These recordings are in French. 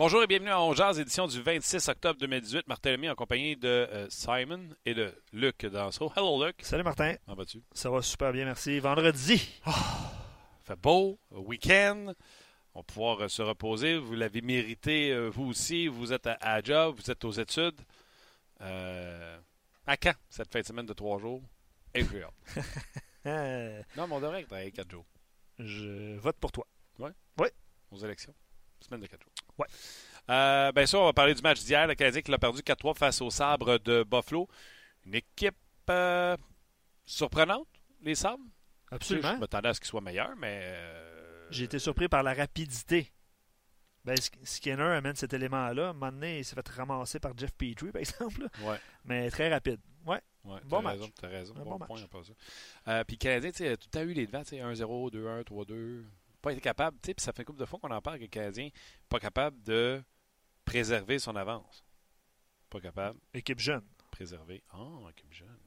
Bonjour et bienvenue à Ongears, édition du 26 octobre 2018. Martin Lemay en compagnie de euh, Simon et de Luc Dansereau. Hello Luc. Salut Martin. Comment vas-tu? Ça va super bien, merci. Vendredi. Oh, fait beau, week-end. On va pouvoir euh, se reposer. Vous l'avez mérité, euh, vous aussi. Vous êtes à, à job, vous êtes aux études. À quand cette fin de semaine de trois jours? Et Non, mais on devrait travailler quatre jours je vote pour toi. aux élections. Semaine de quatre jours. Ouais. Euh, bien sûr, on va parler du match d'hier. Le Canadien qui l'a perdu 4-3 face au sabre de Buffalo. Une équipe euh, surprenante, les sabres? Absolument. Je m'attendais à ce qu'ils soient meilleurs, mais. euh, J'ai été surpris par la rapidité. Ben, Sk- Skinner amène cet élément-là. À un moment donné, il s'est fait ramasser par Jeff Petrie, par exemple. Ouais. Mais très rapide. Ouais. Ouais, Bon t'as match. raison, t'as raison. Un bon, bon match. point, ça. Euh, puis Canadien, tu sais, tout a eu les devants, tu sais, 1-0, 2-1, 3-2. Pas été capable, tu sais, puis ça fait une couple de fois qu'on en parle que le Canadien pas capable de préserver son avance. Pas capable Équipe jeune. préserver. Oh, équipe jeune.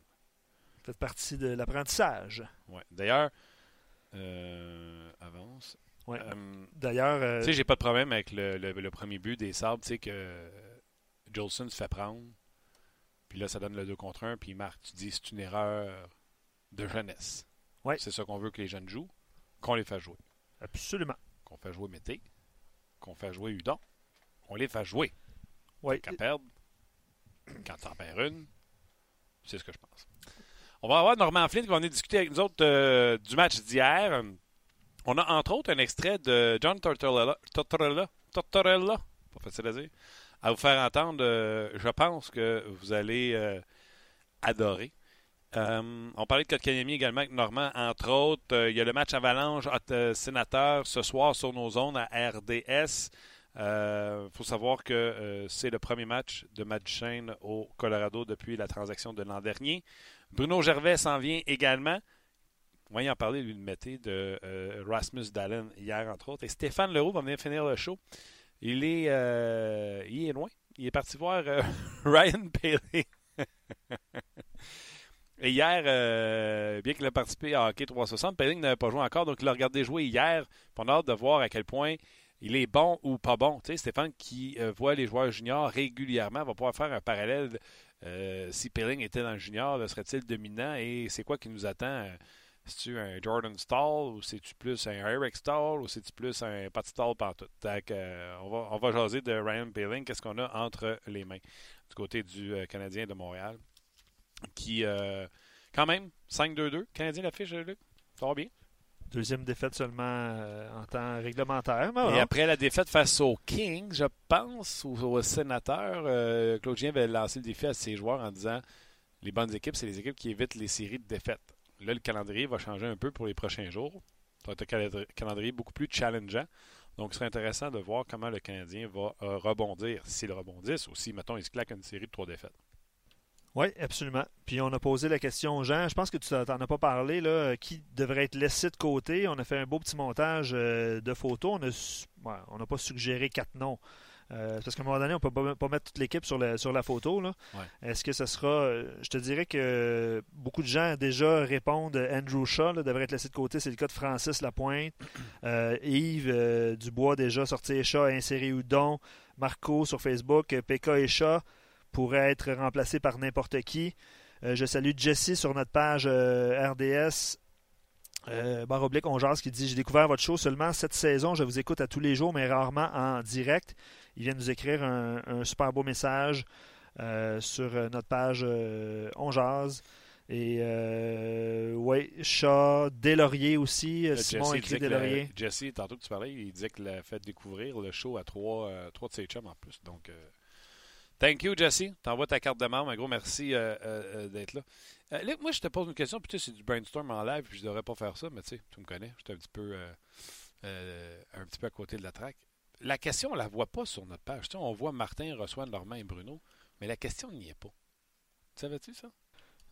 Fait partie de l'apprentissage. Ouais. D'ailleurs, euh, avance. Ouais. Euh, D'ailleurs, euh, tu sais, j'ai pas de problème avec le, le- le premier but des Sabres, tu sais, que Jolson se fait prendre. Puis là, ça donne le 2 contre 1, puis il marque. Tu dis, c'est une erreur de jeunesse. Ouais. C'est ça qu'on veut que les jeunes jouent, qu'on les fasse jouer. Absolument. Qu'on fait jouer Mété, qu'on fait jouer Udon, qu'on les fasse jouer. Ouais. Qu'à perdre, quand t'en perds une, c'est ce que je pense. On va avoir Normand Flynn qui va venir discuter avec nous autres euh, du match d'hier. On a entre autres un extrait de John Tortorella, Tortorella, Tortorella, pas facile à dire, à vous faire entendre. euh, je pense que vous allez euh, adorer. Euh, on parlait de Kotkaniemi également avec Normand, entre autres. Euh, il y a le match Avalanche euh, Sénateur ce soir sur nos zones à RDS. Il Euh, faut savoir que euh, c'est le premier match de Matt au Colorado depuis la transaction de l'an dernier. Bruno Gervais s'en vient également. Y en parler, lui, de de euh, Rasmus Dallin hier, entre autres. Et Stéphane Leroux va venir finir le show. Il est, euh, il loin. Il est parti voir euh, Ryan Paley. Et hier, euh, bien qu'il ait participé à Hockey 360, Pelling n'avait pas joué encore, donc il l'a regardé jouer hier. On a hâte de voir à quel point il est bon ou pas bon. Tu sais, Stéphane qui euh, voit les joueurs juniors régulièrement va pouvoir faire un parallèle. Euh, si Pelling était dans le junior, serait-il dominant? Et c'est quoi qui nous attend? C'est-tu un Jordan Stall ou c'est-tu plus un Eric Stall ou c'est-tu plus un Pat Stall partout euh, on, va, on va jaser de Ryan Pelling. Qu'est-ce qu'on a entre les mains du côté du Canadien de Montréal qui, euh, quand même, 5-2-2. Canadien l'affiche, Luc? Ça va bien? Deuxième défaite seulement euh, en temps réglementaire. Mais Et après la défaite face aux Kings, je pense, ou aux sénateurs, euh, Claude Gien avait lancé le défi à ses joueurs en disant les bonnes équipes, c'est les équipes qui évitent les séries de défaites. Là, le calendrier va changer un peu pour les prochains jours. Ça va être un calendri- calendrier beaucoup plus challengeant. Donc, ce serait intéressant de voir comment le Canadien va euh, rebondir, s'il rebondisse, ou si, mettons, il se claque une série de trois défaites. Oui, absolument. Puis on a posé la question aux gens. Je pense que tu n'en as pas parlé, là, qui devrait être laissé de côté? On a fait un beau petit montage euh, de photos. On ouais, n'a pas suggéré quatre noms. Euh, parce qu'à un moment donné, on ne peut pas, mettre toute l'équipe sur la, sur la photo. là. Ouais. Est-ce que ce sera. euh, Je te dirais que beaucoup de gens déjà répondent Andrew Shaw là, devrait être laissé de côté. C'est le cas de Francis Lapointe. Euh, Yves euh, Dubois déjà sorti Shaw, inséré Udon. Marco sur Facebook. PK et Shaw pourrait être remplacé par n'importe qui. Euh, je salue Jesse sur notre page euh, RDS. Euh, barre oblique, on jase, qui dit J'ai découvert votre show seulement cette saison. Je vous écoute à tous les jours, mais rarement en direct. Il vient nous écrire un, un super beau message sur notre page On jase. Et euh, ouais, Chat, Delaurier aussi. Là, Simon Jesse écrit Delaurier. le- Jesse, tantôt que tu parlais, il disait qu'il a fait découvrir le show à trois, euh, trois de ses chums en plus. Donc, euh, thank you, Jesse. T'envoies ta carte de membre. Un gros merci euh, euh, euh, d'être là. Euh, Luc, moi, je te pose une question. Puis, tu sais, c'est du brainstorm en live. Puis, je devrais pas faire ça. Mais, tu sais, tu me connais. Je suis un petit peu, un petit peu à côté de la traque. La question, on la voit pas sur notre page. Tu sais, on voit Martin reçoit Normand et Bruno. Mais la question n'y est pas. Tu savais-tu ça?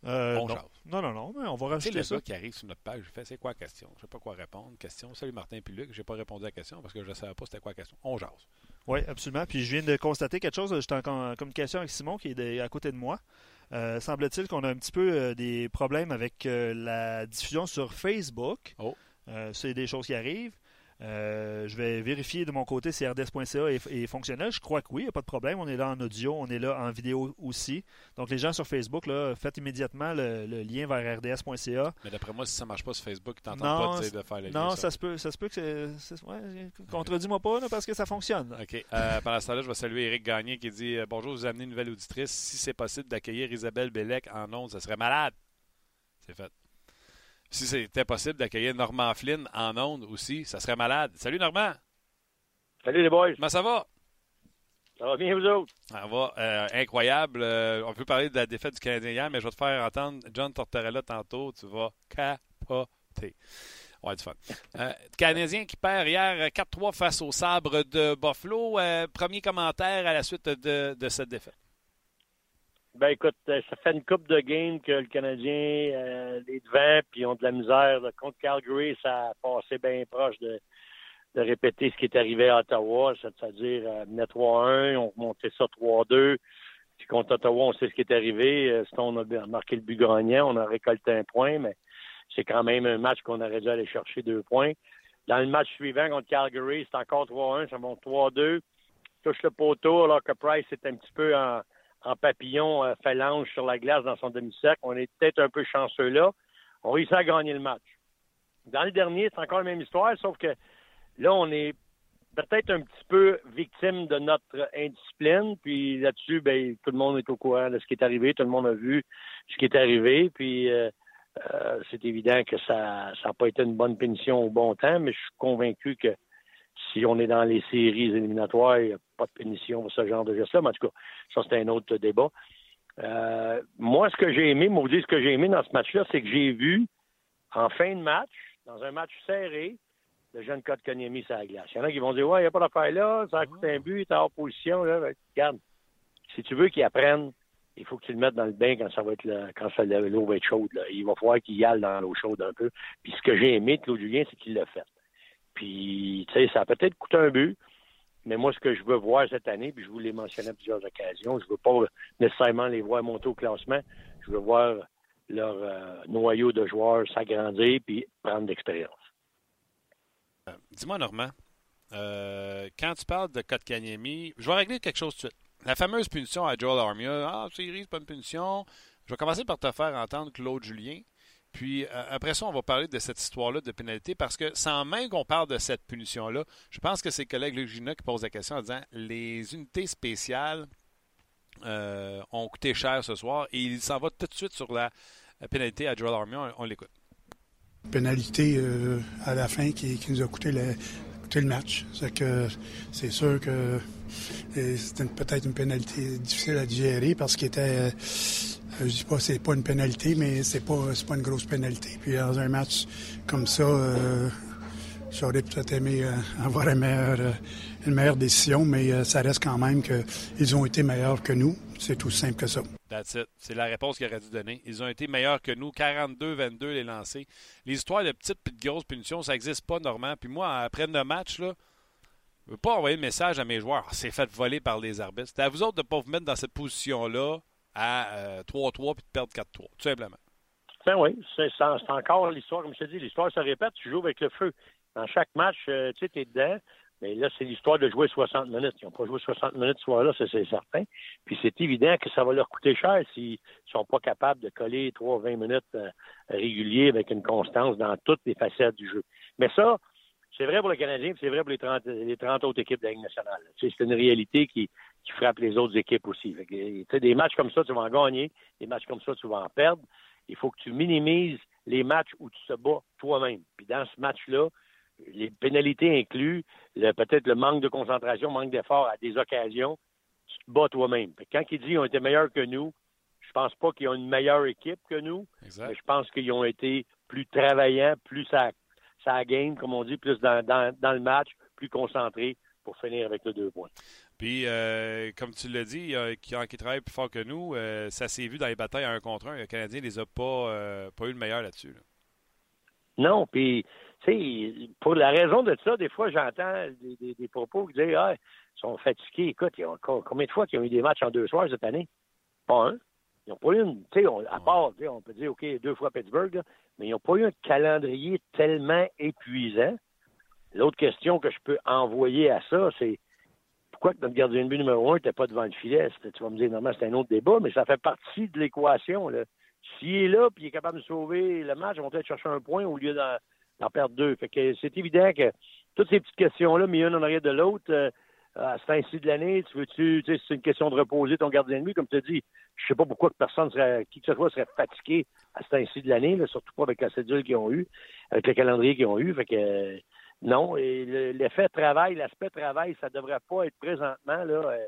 Euh, On non. jase. non, non, non, mais on va rajouter le ça. gars qui arrive sur notre page, je fais c'est quoi la question? Je sais pas quoi répondre. Question. Salut Martin puis Luc. J'ai pas répondu à la question parce que je ne savais pas c'était quoi la question. On jase. Oui, absolument. Puis je viens de constater quelque chose. J'étais en com- communication avec Simon qui est à côté de moi. Euh, Semble-t-il qu'on a un petit peu euh, des problèmes avec euh, la diffusion sur Facebook. Oh. C'est des choses qui arrivent. Euh, je vais vérifier de mon côté si RDS.ca est, fonctionnel. Je crois que oui, il n'y a pas de problème. On est là en audio, on est là en vidéo aussi. Donc, les gens sur Facebook, là, faites immédiatement le, lien vers RDS.ca. Mais d'après moi, si ça ne marche pas sur Facebook, tu n'entends pas de faire le lien. Non, ça, se peut, ça se peut que c'est. Ouais, contredis-moi pas parce que ça fonctionne. OK. Euh, pendant ce temps-là, je vais saluer Eric Gagné qui dit euh, Bonjour, vous amenez une nouvelle auditrice. Si c'est possible d'accueillir Isabelle Bellec en ondes, ça serait malade. C'est fait si c'était possible d'accueillir Normand Flynn en ondes aussi, ça serait malade. Salut Normand. Salut les boys. Comment ça va? Ça va bien, vous autres? Ça va. Euh, incroyable. Euh, on peut parler de la défaite du Canadien hier, mais je vais te faire entendre John Tortorella tantôt. Tu vas capoter. Ouais, du fun. Euh, Canadien qui perd hier 4-3 face au sabre de Buffalo. premier commentaire à la suite de, de cette défaite. Ben écoute, euh, ça fait une coupe de game que le Canadien euh, est devant, puis ont de la misère. Contre Calgary, ça a passé bien proche de, de répéter ce qui est arrivé à Ottawa, c'est-à-dire euh, 3-1, on montait ça 3-2. Puis contre Ottawa, on sait ce qui est arrivé. Euh, on a marqué le but gagnant, on a récolté un point, mais c'est quand même un match qu'on aurait dû aller chercher deux points. Dans le match suivant contre Calgary, c'est encore 3-1, ça monte 3-2. Touche le poteau alors que Price est un petit peu en en papillon euh, phalange sur la glace dans son demi-cercle. On est peut-être un peu chanceux là. On réussit à gagner le match. Dans le dernier, c'est encore la même histoire, sauf que là, on est peut-être un petit peu victime de notre indiscipline. Puis là-dessus, ben, tout le monde est au courant de ce qui est arrivé. Tout le monde a vu ce qui est arrivé. Puis euh, euh, c'est évident que ça n'a pas été une bonne punition au bon temps, mais je suis convaincu que si on est dans les séries éliminatoires, il n'y a de punition ce genre de geste-là. Mais en tout cas, ça, c'est un autre débat. Euh, moi, ce que j'ai aimé, maudit, ce que j'ai aimé dans ce match-là, c'est que j'ai vu, en fin de match, dans un match serré, le jeune Code Kanyemi sur la glace. Il y en a qui vont dire Ouais, il n'y a pas d'affaire là, ça a coûté un but, est en position. Là. Ben, regarde, si tu veux qu'il apprenne, il faut que tu le mettes dans le bain quand ça va être quand l'eau va être chaude. Il va falloir qu'il y aille dans l'eau chaude un peu. Puis ce que j'ai aimé de Claude Julien, c'est qu'il l'a fait. Puis, tu sais, ça a peut-être coûté un but, mais moi, ce que je veux voir cette année, puis je vous l'ai mentionné à plusieurs occasions, je veux pas nécessairement les voir monter au classement. Je veux voir leur euh, noyau de joueurs s'agrandir puis prendre d'expérience. Euh, dis-moi, Normand, euh, quand tu parles de Kotkaniemi, je vais régler quelque chose tout de suite. La fameuse punition à Joel Armia, ah, c'est pas une punition. Je vais commencer par te faire entendre Claude Julien. Puis euh, après ça, on va parler de cette histoire-là de pénalité parce que sans même qu'on parle de cette punition-là, je pense que c'est collègue Luc Gina qui pose la question en disant les unités spéciales euh, ont coûté cher ce soir et il s'en va tout de suite sur la, pénalité à Joel Armia. On, l'écoute. Pénalité euh, à la fin qui, nous a coûté le, le match. C'est c'est sûr que c'était peut-être une pénalité difficile à digérer parce qu'il était euh, je dis pas c'est pas une pénalité, mais c'est pas pas une grosse pénalité. Puis dans un match comme ça, euh, j'aurais peut-être aimé euh, avoir une meilleure, meilleure décision, mais ça reste quand même qu'ils ont été meilleurs que nous. C'est tout simple que ça. C'est la réponse qu'il aurait dû donner. Ils ont été meilleurs que nous. 42-22 les lancés. Les histoires de petites et de grosses punitions, ça n'existe pas normalement. Puis moi, après le match, là, je ne veux pas envoyer le message à mes joueurs. Ah, c'est fait voler par les arbitres. C'est à vous autres de ne pas vous mettre dans cette position-là à 3-3 euh, puis de perdre 4-3, tout simplement. Ben oui, c'est encore l'histoire, comme je te dis, l'histoire se répète, tu joues avec le feu. Dans chaque match, euh, tu sais, es dedans, mais là, c'est l'histoire de jouer 60 minutes. Ils n'ont pas joué 60 minutes ce soir-là, c'est certain. Puis c'est évident que ça va leur coûter cher s'ils ne sont pas capables de coller 3-20 minutes euh, réguliers avec une constance dans toutes les facettes du jeu. Mais ça, c'est vrai pour le Canadien, c'est vrai pour les 30, les 30 autres équipes de la Ligue nationale. C'est une réalité qui, qui frappe les autres équipes aussi. Des matchs comme ça, tu vas en gagner. Des matchs comme ça, tu vas en perdre. Il faut que tu minimises les matchs où tu te bats toi-même. Puis dans ce match-là, les pénalités incluent peut-être le manque de concentration, manque d'effort à des occasions. Tu te bats toi-même. Quand il dit qu'ils ont été meilleurs que nous, je pense pas qu'ils ont une meilleure équipe que nous, mais je pense qu'ils ont été plus travaillants, plus à, à game, comme on dit, plus dans, dans le match, plus concentrés pour finir avec le deux points. Puis, euh, comme tu l'as dit, qui, qui travaille plus fort que nous, euh, ça s'est vu dans les batailles à un contre un. Le Canadien ne les a pas, euh, pas eu le meilleur là-dessus. Non, puis, tu sais, pour la raison de ça, des fois, j'entends des, propos qui disent Ah, ils sont fatigués. Écoute, ils ont, combien de fois qu'ils ont eu des matchs en deux soirs cette année? Pas un. Ils n'ont pas eu une, tu sais, à part, on peut dire, OK, deux fois Pittsburgh, mais ils n'ont pas eu un calendrier tellement épuisant L'autre question que je peux envoyer à ça, c'est pourquoi notre gardien de but numéro un n'était pas devant le filet? Tu vas me dire, normalement, c'est un autre débat, mais ça fait partie de l'équation. S'il est là et il est capable de sauver le match, on va peut-être chercher un point au lieu d'en perdre deux. Fait que c'est évident que toutes ces petites questions-là, mis une en arrière de l'autre, euh, à ce temps-ci de l'année, tu veux-tu, c'est une question de reposer ton gardien de but, comme tu dit. Je sais pas pourquoi personne serait, qui que ce soit serait fatigué à ce temps-ci de l'année, surtout pas avec la cédule qu'ils ont eu, avec le calendrier qu'ils ont eu. Que, non, et l'effet travail, l'aspect travail, ça devrait pas être présentement là, euh,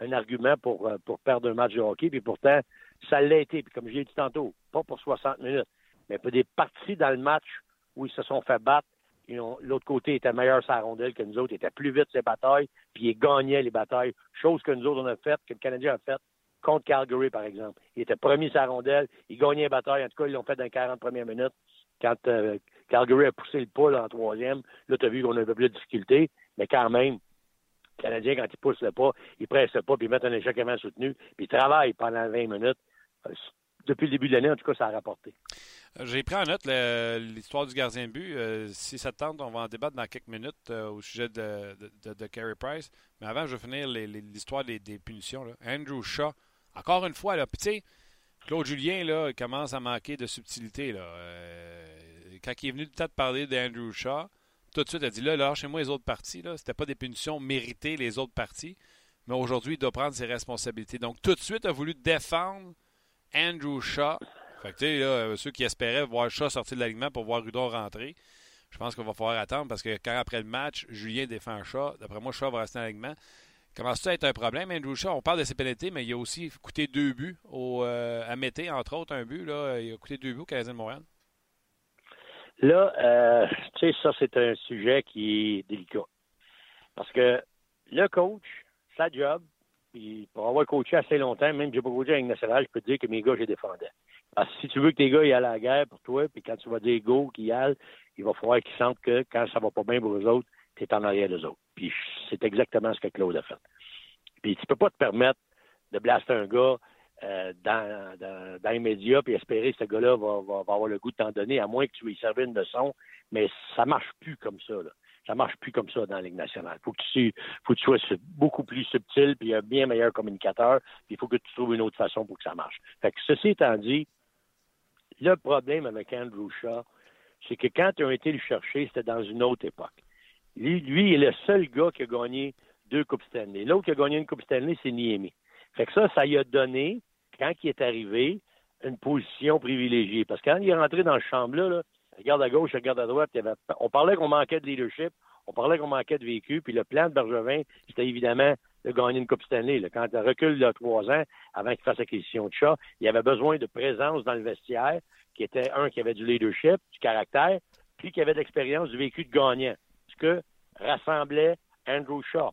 un argument pour, euh, pour perdre un match de hockey. Puis pourtant, ça l'a été. Puis comme je l'ai dit tantôt, pas pour 60 minutes, mais pour des parties dans le match où ils se sont fait battre. L'autre côté était meilleur sa rondelle que nous autres, était plus vite ses batailles, puis il gagnait les batailles. Chose que nous autres, on a fait, que le Canadien a fait contre Calgary, par exemple. Il était premier sa rondelle, il gagnait les batailles. En tout cas, ils l'ont fait dans les 40 premières minutes. Quand euh, Calgary a poussé le poule en troisième. Là, tu as vu qu'on a un peu plus de difficulté, mais quand même, le Canadien, quand il pousse le pas, il presse le pas, puis il met un échec avant soutenu, puis il travaille pendant 20 minutes. Euh, depuis le début de l'année, en tout cas, ça a rapporté. Euh, j'ai pris en note l'histoire du gardien de but. Euh, si ça te tente, on va en débattre dans quelques minutes au sujet de, de, Carey Price. Mais avant, je vais finir l'histoire des, punitions. Andrew Shaw, encore une fois, là, tu sais, Claude Julien là, commence à manquer de subtilité. Là quand il est venu de parler d'Andrew Shaw, tout de suite, il a dit là, chez moi les autres parties. Ce n'était pas des punitions méritées, les autres parties. Mais aujourd'hui, il doit prendre ses responsabilités. Donc, tout de suite, a voulu défendre Andrew Shaw. Fait que, là, ceux qui espéraient voir Shaw sortir de l'alignement pour voir Rudon rentrer, je pense qu'on va falloir attendre parce que quand après le match, Julien défend Shaw, d'après moi, Shaw va rester dans l'alignement. Commence à être un problème, Andrew Shaw? On parle de ses pénalités, mais il a aussi coûté deux buts au, euh, à Mété, entre autres, un but. Là, il a coûté deux buts au Canadien de Montréal. Là, euh, tu sais, ça, c'est un sujet qui est délicat. Parce que le coach, sa job, puis pour avoir coaché assez longtemps, même si j'ai pas coaché avec national, je peux te dire que mes gars, j'ai défendais. Parce que si tu veux que tes gars aillent à la guerre pour toi, puis quand tu vas dire go, qu'ils y aillent, il va falloir qu'ils sentent que quand ça va pas bien pour eux autres, tu es en arrière des autres. Puis c'est exactement ce que Claude a fait. Puis tu peux pas te permettre de blaster un gars euh, dans, dans, les médias puis espérer que ce gars-là va, va, avoir le goût de t'en donner, à moins que tu lui serves une leçon. Mais ça marche plus comme ça. Là. Ça marche plus comme ça dans la Ligue nationale. Faut que tu, faut que tu sois beaucoup plus subtil puis un bien meilleur communicateur. Puis il faut que tu trouves une autre façon pour que ça marche. Fait que ceci étant dit, le problème avec Andrew Shaw, c'est que quand ils ont été le chercher, c'était dans une autre époque. Lui, lui, il est le seul gars qui a gagné deux Coupes Stanley. L'autre qui a gagné une Coupe Stanley, c'est Niemi. Fait que ça, ça lui a donné quand il est arrivé, une position privilégiée. Parce que quand il est rentré dans le chambre-là, là, regarde à gauche, regarde à droite, on parlait qu'on manquait de leadership, on parlait qu'on manquait de vécu, puis le plan de Bergevin, c'était évidemment de gagner une Coupe Stanley. Quand il recule de trois ans, avant qu'il fasse acquisition de chat, il avait besoin de présence dans le vestiaire, qui était un qui avait du leadership, du caractère, puis qui avait de l'expérience du vécu de gagnant. Que rassemblait Andrew Shaw.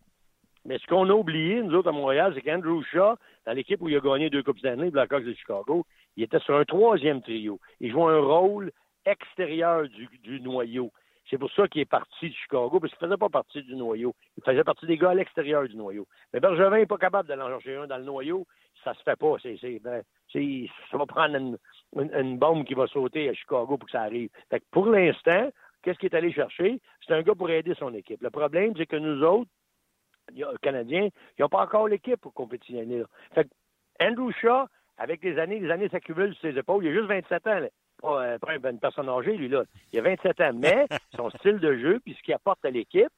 Mais ce qu'on a oublié, nous autres à Montréal, c'est qu'Andrew Shaw, dans l'équipe où il a gagné deux Coupes d'année, Blackhawks de Chicago, il était sur un troisième trio. Il jouait un rôle extérieur du, noyau. C'est pour ça qu'il est parti de Chicago, parce qu'il ne faisait pas partie du noyau. Il faisait partie des gars à l'extérieur du noyau. Mais Bergevin n'est pas capable d'aller en chercher un dans le noyau. Ça se fait pas. Ben, ça va prendre une, bombe qui va sauter à Chicago pour que ça arrive. pour l'instant, qu'est-ce qu'il est allé chercher? C'est un gars pour aider son équipe. Le problème, c'est que nous autres, les Canadiens, ils n'ont pas encore l'équipe pour compétitionner. Fait Andrew Shaw, avec les années, les années s'accumulent sur ses épaules. Il a juste 27 ans. Pas, pas, une personne âgée, lui, là. Il a 27 ans. Mais son style de jeu, puis ce qu'il apporte à l'équipe,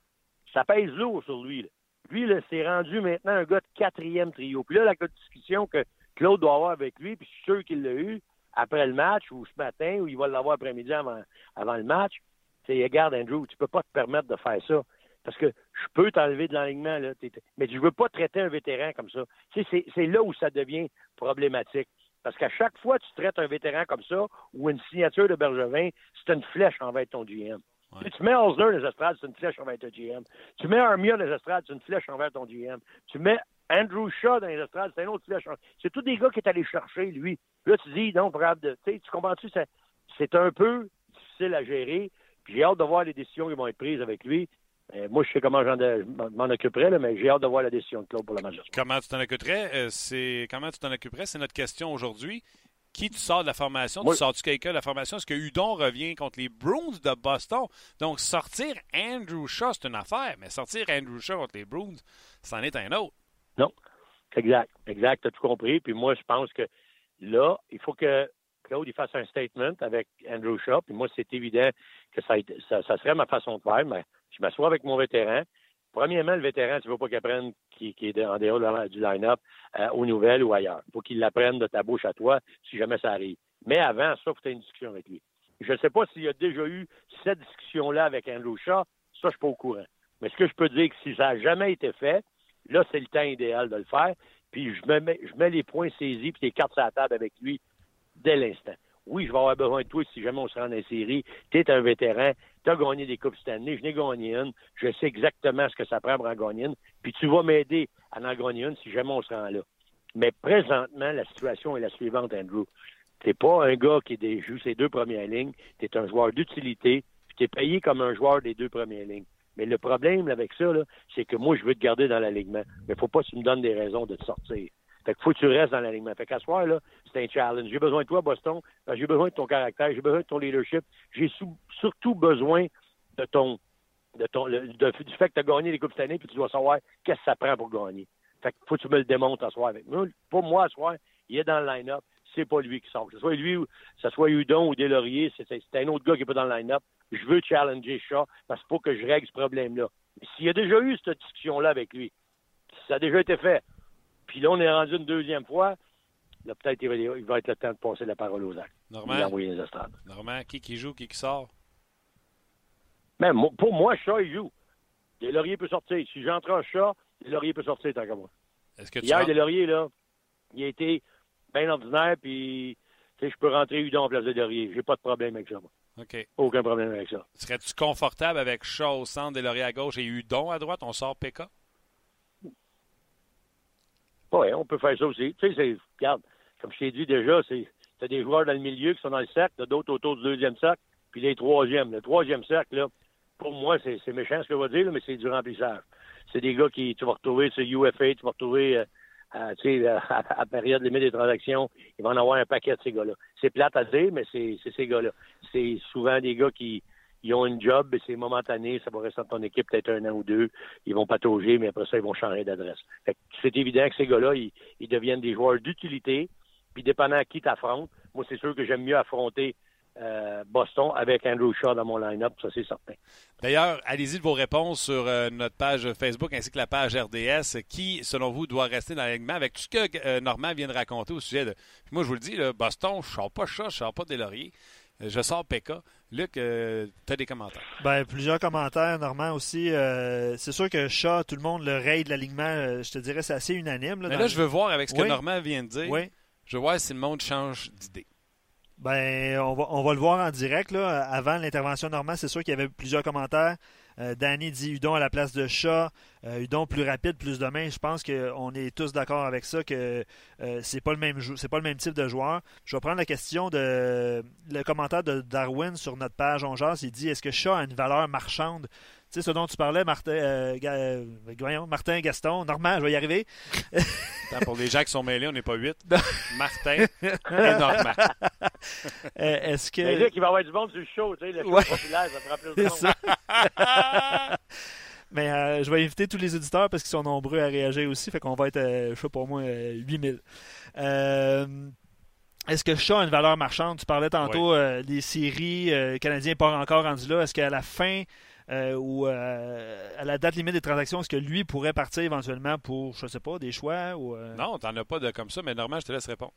ça pèse lourd sur lui. Lui, là, c'est rendu maintenant un gars de quatrième trio. Puis là, la discussion que Claude doit avoir avec lui, puis je suis sûr qu'il l'a eu après le match ou ce matin, ou il va l'avoir après-midi avant, avant le match, c'est regarde, Andrew, tu peux pas te permettre de faire ça. Parce que je peux t'enlever de l'enlignement, là, mais je veux pas traiter un vétéran comme ça. c'est là où ça devient problématique. Parce qu'à chaque fois que tu traites un vétéran comme ça, ou une signature de Bergevin, c'est une flèche envers ton GM. tu mets Osler dans les estrades, c'est une flèche envers ton GM. Tu mets Armia dans les estrades, c'est une flèche envers ton GM. Tu mets Andrew Shaw dans les estrades, c'est une autre flèche. C'est tous des gars qui est allé chercher, lui. Là, tu dis, non, de. Tu comprends-tu? C'est un peu difficile à gérer. J'ai hâte de voir les décisions qui vont être prises avec lui. Euh, moi, je sais comment j'en m'en occuperais, mais j'ai hâte de voir la décision de Claude pour la majorité. Comment tu t'en occuperais? Euh, c'est comment tu t'en occuperais? C'est notre question aujourd'hui. qui tu sors de la formation? Tu sors-tu quelqu'un de la formation? Est-ce que Udon revient contre les Bruins de Boston? Donc, sortir Andrew Shaw, c'est une affaire, mais sortir Andrew Shaw contre les Bruins, c'en est un autre. Exact, exact, tu as tout compris. Puis moi, je pense que là, il faut que Claude il fasse un statement avec Andrew Shaw. Puis moi, c'est évident que ça, serait ma façon de faire. Mais je m'assois avec mon vétéran. Premièrement, le vétéran, tu ne veux pas qu'il apprenne qui, est en dehors du line-up euh, aux nouvelles ou ailleurs. Il faut qu'il l'apprenne de ta bouche à toi si jamais ça arrive. Mais avant ça, il faut que une discussion avec lui. Je ne sais pas s'il y a déjà eu cette discussion-là avec Andrew Shaw. Ça, je ne suis pas au courant. Mais ce que je peux dire, que si ça n'a jamais été fait, là, c'est le temps idéal de le faire. Puis je me mets, je mets les points saisis puis les cartes sur la table avec lui dès l'instant. Oui, je vais avoir besoin de toi si jamais on se rend les séries. Tu es un vétéran, tu as gagné des Coupes cette année, je n'ai gagné une. Je sais exactement ce que ça prend pour en gagner une. Puis tu vas m'aider à en gagner une si jamais on se rend là. Mais présentement, la situation est la suivante, Andrew. Tu pas un gars qui joue ses deux premières lignes. Tu es un joueur d'utilité. Puis tu es payé comme un joueur des deux premières lignes. Mais le problème avec ça, c'est que moi, je veux te garder dans l'alignement. Mais faut pas que tu me donnes des raisons de te sortir. Fait que faut que tu restes dans l'alignement. Fait qu'à soir, là, c'est un challenge. J'ai besoin de toi, Boston. que J'ai besoin de ton caractère. J'ai besoin de ton leadership. J'ai surtout besoin de ton, de ton, du fait que tu as gagné les Coupes cette année, puis tu dois savoir qu'est-ce que ça prend pour gagner. Fait que faut que tu me le démontres à soir avec moi. Pour moi, à soir, il est dans le line-up. C'est pas lui qui sort. Que ce soit lui ou que ce soit Udon ou Delaurier, c'est un autre gars qui est pas dans le line-up. Je veux challenger Shaw parce qu'il faut que je règle ce problème-là. S'il y a déjà eu cette discussion-là avec lui, ça a déjà été fait, puis là, on est rendu une deuxième fois, là, peut-être il va, il va être le temps de passer la parole aux actes. Normand, les estrades. Normand, qui qui joue, qui qui sort? Mais mo- pour moi, Shaw, il joue. Delaurier peut sortir. Si j'entre en Shaw, Delaurier peut sortir tant qu'à moi. Est-ce que tu Hier, rentres- Delaurier, là, il a été bien ordinaire, puis tu sais, je peux rentrer Udon en place de Delaurier. J'ai pas de problème avec ça, moi. OK. Aucun problème avec ça. Serais-tu confortable avec Shaw au centre, Deslauriers à gauche et Udon à droite? On sort PK? Oui, on peut faire ça aussi. Tu sais, regarde, comme je t'ai dit déjà, c'est, t'as des joueurs dans le milieu qui sont dans le cercle, t'as d'autres autour du deuxième cercle, puis les troisièmes. Le troisième cercle, là, pour moi, c'est, méchant ce que je vais dire, mais c'est du remplissage. C'est des gars qui, tu vas retrouver sur UFA, tu vas retrouver, euh, à, à, à- période limite des transactions, il va en avoir un paquet de ces gars-là. C'est plate à dire, mais c'est ces gars-là. C'est souvent des gars qui, ils ont une job, mais c'est momentané, ça va rester dans ton équipe peut-être un an ou deux. Ils vont patauger, mais après ça, ils vont changer d'adresse. C'est évident que ces gars-là, ils, deviennent des joueurs d'utilité. Puis dépendant à qui t'affrontes, moi, c'est sûr que j'aime mieux affronter euh, Boston avec Andrew Shaw dans mon line-up, ça c'est certain. D'ailleurs, allez-y de vos réponses sur euh, notre page Facebook ainsi que la page RDS. Qui, selon vous, doit rester dans l'alignement avec tout ce que euh, Normand vient de raconter au sujet de. Puis moi, je vous le dis, là, Boston, je ne sors pas Shaw, je ne sors pas Delaurier. Euh, Je sors PK. Luc, tu as des commentaires. Ben, plusieurs commentaires, Normand aussi. Euh, c'est sûr que Shaw, tout le monde le raid de l'alignement, euh, je te dirais, c'est assez unanime. Là, Mais là, le- je veux voir avec ce que. Normand vient de dire. Oui. Je veux voir si le monde change d'idée. Ben, on va, on va le voir en direct. Là. Avant l'intervention de Normand, c'est sûr qu'il y avait plusieurs commentaires. Euh, Danny dit Udon à la place de Chat. Euh, Udon plus rapide, plus de main. Je pense qu'on est tous d'accord avec ça que euh, c'est pas le même c'est pas le même type de joueur. Je vais prendre la question de le commentaire de Darwin sur notre page On Jase. Il dit est-ce que Chat a une valeur marchande? Tu sais, ce dont tu parlais, Martin, euh, euh, voyons, Martin Gaston, Normand, je vais y arriver. Attends, pour les gens qui sont mêlés, on n'est pas huit. Martin et Normand. Euh, est-ce que. Mais là, qu'il va y avoir du monde sur le show, tu sais, le show Ouais. populaire, ça prend plus de monde. ça. Mais euh, je vais inviter tous les auditeurs parce qu'ils sont nombreux à réagir aussi. Fait qu'on va être, euh, je sais pas moi, euh, 8000. Euh, Est-ce que Shaw a une valeur marchande? Tu parlais tantôt euh, des séries. euh, le Canadien n'est pas encore rendu là. Est-ce qu'à la fin euh, ou euh, à la date limite des transactions, est-ce que lui pourrait partir éventuellement pour, je sais pas, des choix? Ou, euh, Non, t'en as pas de comme ça, mais Normand, je te laisse répondre.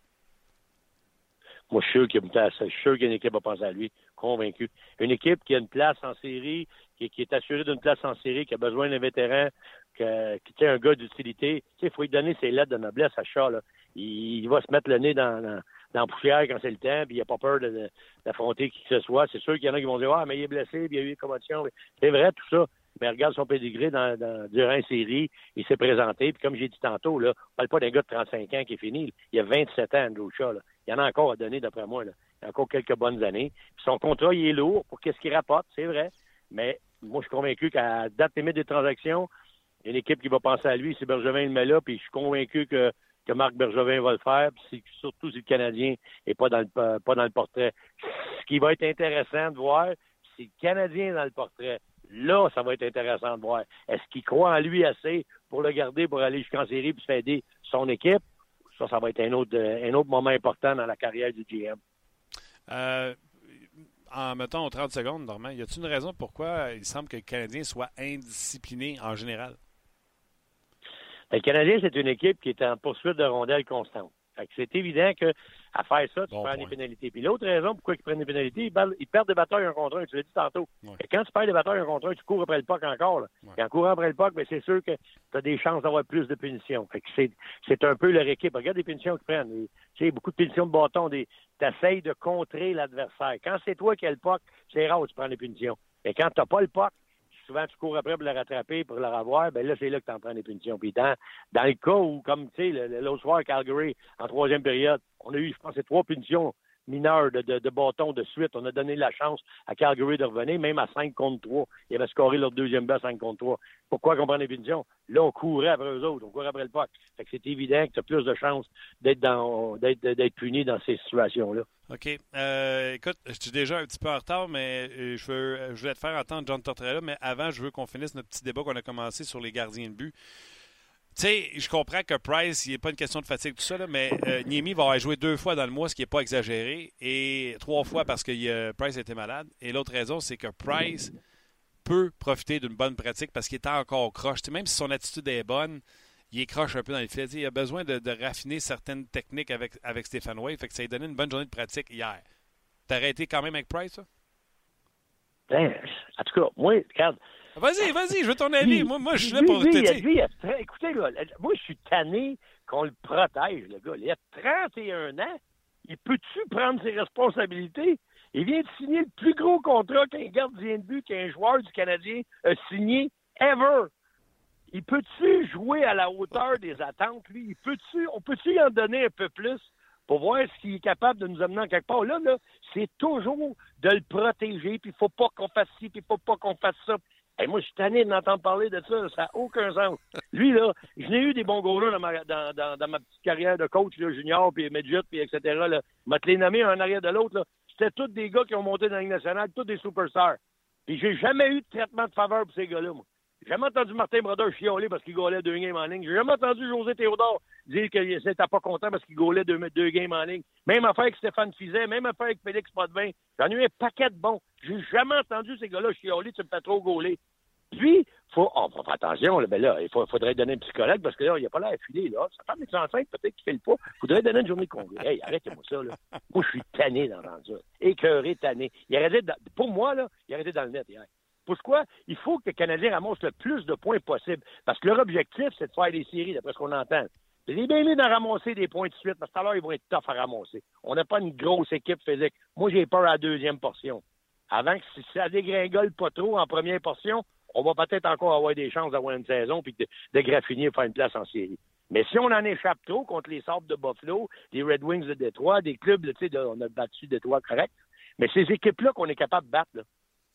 Moi, je suis sûr qu'il suis sûr qu'il y a équipe à lui. Convaincu. Une équipe qui a une place en série, qui, est assurée d'une place en série, qui a besoin d'un vétéran, que- qui est un gars d'utilité. Tu sais, il faut lui donner ses lettres de noblesse à Shaw, là. Il, va se mettre le nez dans, dans, dans la poussière quand c'est le temps, puis il n'a pas peur d'affronter qui que ce soit. C'est sûr qu'il y en a qui vont dire Ah, mais il est blessé, puis il y a eu une commotion. C'est vrai, tout ça. Mais regarde son pédigré durant une série, il s'est présenté. Puis comme j'ai dit tantôt, là, on parle pas d'un gars de 35 ans qui est fini. Il y a 27 ans, Andrew Shaw. Il y en a encore à donner, d'après moi. Il y a encore quelques bonnes années. Son contrat, il est lourd pour qu'est-ce qu'il rapporte, c'est vrai. Mais moi, je suis convaincu qu'à date limite des transactions, il y a une équipe qui va penser à lui. Si Bergevin le met là, puis je suis convaincu que que Marc Bergevin va le faire, puis surtout si le Canadien n'est pas dans le pas dans le portrait. Ce qui va être intéressant de voir, si le Canadien dans le portrait, là, ça va être intéressant de voir. Est-ce qu'il croit en lui assez pour le garder pour aller jusqu'en série puis aider son équipe? Ça, ça va être un autre, un autre moment important dans la carrière du GM. Euh, en mettant 30 secondes, Normand, y a-t-il une raison pourquoi il semble que le Canadien soit indiscipliné en général? Le Canadien, c'est une équipe qui est en poursuite de rondelles constante. C'est évident que à faire ça, tu prends des pénalités. Puis l'autre raison pourquoi ils prennent des pénalités, ils, perdent des batailles un contre un. Tu l'as dit tantôt. Et quand tu perds des batailles un contre un, tu cours après le puck encore. Et en courant après le puck, ben, c'est sûr que tu as des chances d'avoir plus de punitions. c'est un peu leur équipe. Regarde les punitions qu'ils prennent. Tu sais, beaucoup de punitions de bâton. Tu essayes de contrer l'adversaire. Quand c'est toi qui as le puck, c'est rare où tu prends des punitions. Et quand tu n'as pas le puck, souvent tu cours après pour le rattraper, pour le revoir, ben là, c'est là que tu en prends des punitions. Puis dans, le cas où, comme tu sais, l'autre soir, Calgary, en troisième période, on a eu, je pense, trois punitions mineures de, de, bâton de suite. On a donné la chance à Calgary de revenir, même à 5 contre 3. Ils avaient scoré leur deuxième baisse à 5 contre 3. Pourquoi qu'on prend? Là, on courait après eux autres, on courait après le puck. Fait que c'est évident que tu as plus de chances d'être puni dans ces situations-là. OK. Euh, écoute, je suis déjà un petit peu en retard, mais euh, je veux, je vais te faire entendre John Tortorella, mais avant, je veux qu'on finisse notre petit débat qu'on a commencé sur les gardiens de but. Tu sais, je comprends que Price, il n'est pas une question de fatigue, tout ça, mais euh, Niemi va joué deux fois dans le mois, ce qui n'est pas exagéré, et trois fois parce que euh, Price était malade. Et l'autre raison, c'est que Price peut profiter d'une bonne pratique parce qu'il est encore croche. même si son attitude est bonne, il est croche un peu dans les filets. Il a besoin de, raffiner certaines techniques avec, avec Stéphane Way. Fait que ça lui a donné une bonne journée de pratique hier. T'as arrêté quand même avec Price, ça? Ben, en tout cas, moi, regarde, Vas-y, vas-y, je veux ton avis. Moi, moi je suis là pour te dire. écoutez, là, moi, je suis tanné qu'on le protège, le gars. Il a 31 ans. Il peut-tu prendre ses responsabilités? Il vient de signer le plus gros contrat qu'un gardien de but qu'un joueur du Canadien a signé ever. Il peut-tu jouer à la hauteur des attentes, lui? Il peut-tu, on peut-tu en donner un peu plus pour voir s'il est capable de nous amener en quelque part? Là, là, c'est toujours de le protéger, puis il faut pas qu'on fasse ci, puis il faut pas qu'on fasse ça. Et moi, je suis tanné d'entendre parler de ça. Ça n'a aucun sens. Lui, là, je n'ai eu des bons goalers dans ma, dans, ma petite carrière de coach, là, junior, puis midget, puis etc. Là. Les nommer un arrière de l'autre. C'était tous des gars qui ont monté dans la Ligue nationale, tous des superstars. Puis j'ai jamais eu de traitement de faveur pour ces gars-là, moi. J'ai jamais entendu Martin Brodeur chialer parce qu'il gaulait deux games en ligne. J'ai jamais entendu José Théodore dire qu'il n'était pas content parce qu'il gaulait deux, games en ligne. Même affaire avec Stéphane Fizet, même affaire avec Félix Potvin. J'en ai eu un paquet de bons. J'ai jamais entendu ces gars-là chialer, tu me fais trop gauler. Puis, faut, oh, faut faire attention, là, ben là, il faudrait donner un psychologue parce que là, il n'y a pas l'air filé, là. Sa femme est enceinte, peut-être qu'il fait le pas. Faudrait donner une journée de congrès. Hey, arrêtez-moi ça, là. Moi, je suis tanné d'entendre ça. Écœuré, tanné. Il aurait pour moi, là, il aurait été dans le net hier. Pourquoi? Il faut que les Canadiens ramassent le plus de points possible. Parce que leur objectif, c'est de faire des séries, d'après ce qu'on entend. Il est bien mieux d'en ramasser des points de suite, parce que l'heure, ils vont être tough à ramasser. On n'a pas une grosse équipe physique. Moi, j'ai peur à la deuxième portion. Avant que si ça dégringole pas trop en première portion, on va peut-être encore avoir des chances d'avoir une saison puis de, de faire une place en série. Mais si on en échappe trop contre les Sabres de Buffalo, les Red Wings de Détroit, des clubs, tu sais, on a battu Détroit correct, mais ces équipes-là qu'on est capable de battre,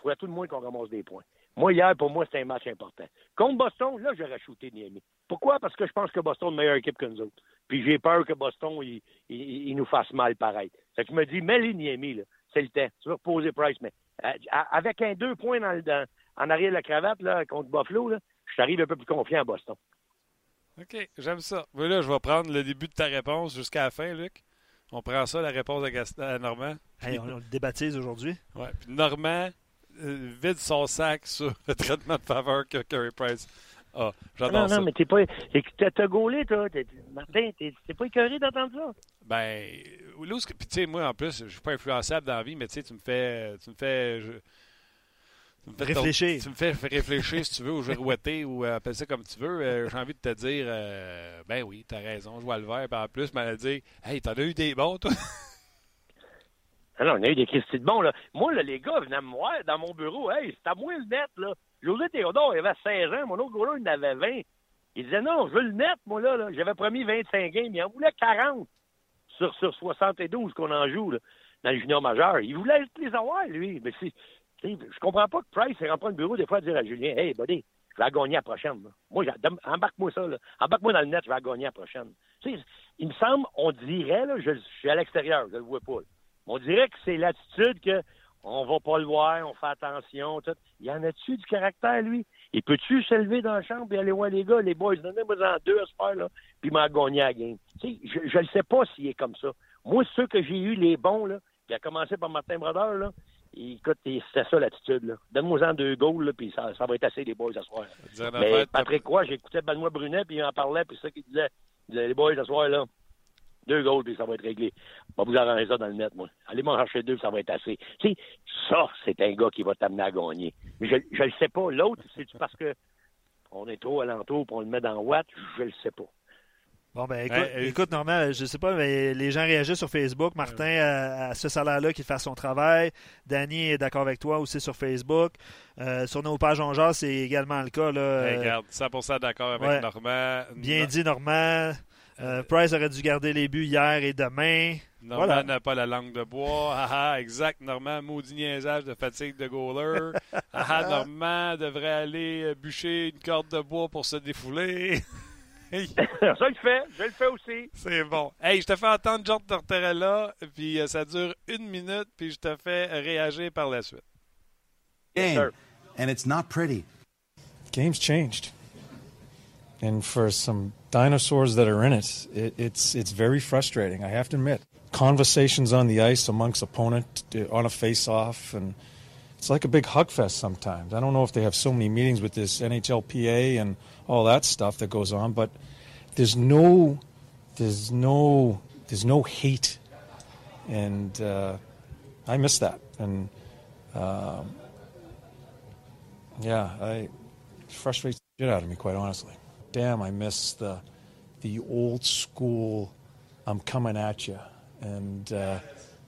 il faudrait tout le moins qu'on ramasse des points. Moi, hier, pour moi, c'était un match important. Contre Boston, là, j'aurais shooté Niami. Pourquoi? Parce que je pense que Boston est une meilleure équipe que nous autres. Puis j'ai peur que Boston, il, nous fasse mal pareil. Fait que je me dis, mets les Niami, là. C'est le temps. Tu vas reposer Price, mais euh, avec un deux points dans, dans, en arrière de la cravate là, contre Buffalo, là, je t'arrive un peu plus confiant à Boston. OK, j'aime ça. Mais là, je vais prendre le début de ta réponse jusqu'à la fin, Luc. On prend ça, la réponse à, Normand. on, le débaptise aujourd'hui. Oui, puis Normand vide son sac sur le traitement de faveur que Curry Price a. J'adore ça. Non, non, mais t'es pas. T'as gaulé, toi. Martin, t'es pas écœuré d'entendre ça? Ben, puis tu sais, moi, en plus, je suis pas influençable dans la vie, mais tu sais, tu me fais. Tu me fais. Tu me fais réfléchir. tu me fais réfléchir, si tu veux, ou girouetter, ou euh, appelle ça comme tu veux. Euh, j'ai envie de te dire, euh, ben oui, t'as raison, je vois le vert. Puis en plus, m'a dit, hey, t'en as eu des bons, toi? Ah non, on a eu des Christy de bons, là. Moi, là, les gars venaient me voir dans mon bureau. Hey, c'est à moi le net, là. José Théodore, il avait 16 ans. Mon autre gars, il en avait 20. Il disait, non, je veux le net, moi, là. là. J'avais promis 25 games. Il en voulait 40 sur, sur 72 qu'on en joue, là, dans le junior majeur. Il voulait les avoir, lui. Mais c'est je comprends pas que Price rentre le bureau des fois à dire à Julien Hey, buddy, je vais gagner la prochaine. Moi, embarque-moi ça. Embarque-moi dans le net, je vais gagner la prochaine. Tu sais, il me semble, on dirait, là, je, suis à l'extérieur, je le vois pas. On dirait que c'est l'attitude que on va pas le voir, on fait attention. Tout. Il y en a-tu du caractère, lui? Il peut-tu se lever dans la chambre et aller voir les gars, les boys, donnez-moi en deux à faire, là, puis m'a gagné la game. Tu sais, je ne sais pas s'il est comme ça. Moi, ceux que j'ai eu, les bons, là, qui a commencé par Martin Brodeur, là, écoute, c'est ça l'attitude. Donne-moi-en deux goals, puis ça, ça, va être assez les boys à soir. Mais Patrick quoi, j'écoutais Benoît Brunet, puis il en parlait, puis ça qu'il disait, les boys à soir, là, deux goals, puis ça va être réglé. Va vous arranger ça dans le net, moi. Allez m'en chercher deux, ça va être assez. Tu sais, ça, c'est un gars qui va t'amener à gagner. Mais je ne le sais pas. L'autre, c'est parce que on est trop alentour, puis on le met dans Watt, je le sais pas. Bon, ben écoute, écoute, Normand, je sais pas, mais les gens réagissent sur Facebook. Martin, à, ce salaire-là, qu'il fasse son travail. Danny est d'accord avec toi aussi sur Facebook. Euh, sur nos pages en genre, c'est également le cas. Là, regarde, 100% d'accord avec Normand. Bien dit, Normand. Euh, Price aurait dû garder les buts hier et demain. Normand n'a pas la langue de bois. Ah, ah, exact. Normand, maudit niaisage de fatigue de goaler. Ah, ah, Normand devrait aller bûcher une corde de bois pour se défouler. ça, le fait. Je le fais aussi. C'est bon. Hey, je te fais entendre John Tortorella, puis euh, ça dure une minute, puis je te fais réagir par la suite. Game, and it's not pretty. Game's changed. And for some dinosaurs that are in it, it, it's it's very frustrating. I have to admit. Conversations on the ice amongst opponent uh, on a face-off, and it's like a big hug fest sometimes. I don't know if they have so many meetings with this NHLPA and all that stuff that goes on. But there's no, there's no, there's no hate, and uh, I miss that. And um, yeah, I it frustrates the shit out of me, quite honestly. Damn, I miss the the old school. I'm coming at you, and uh,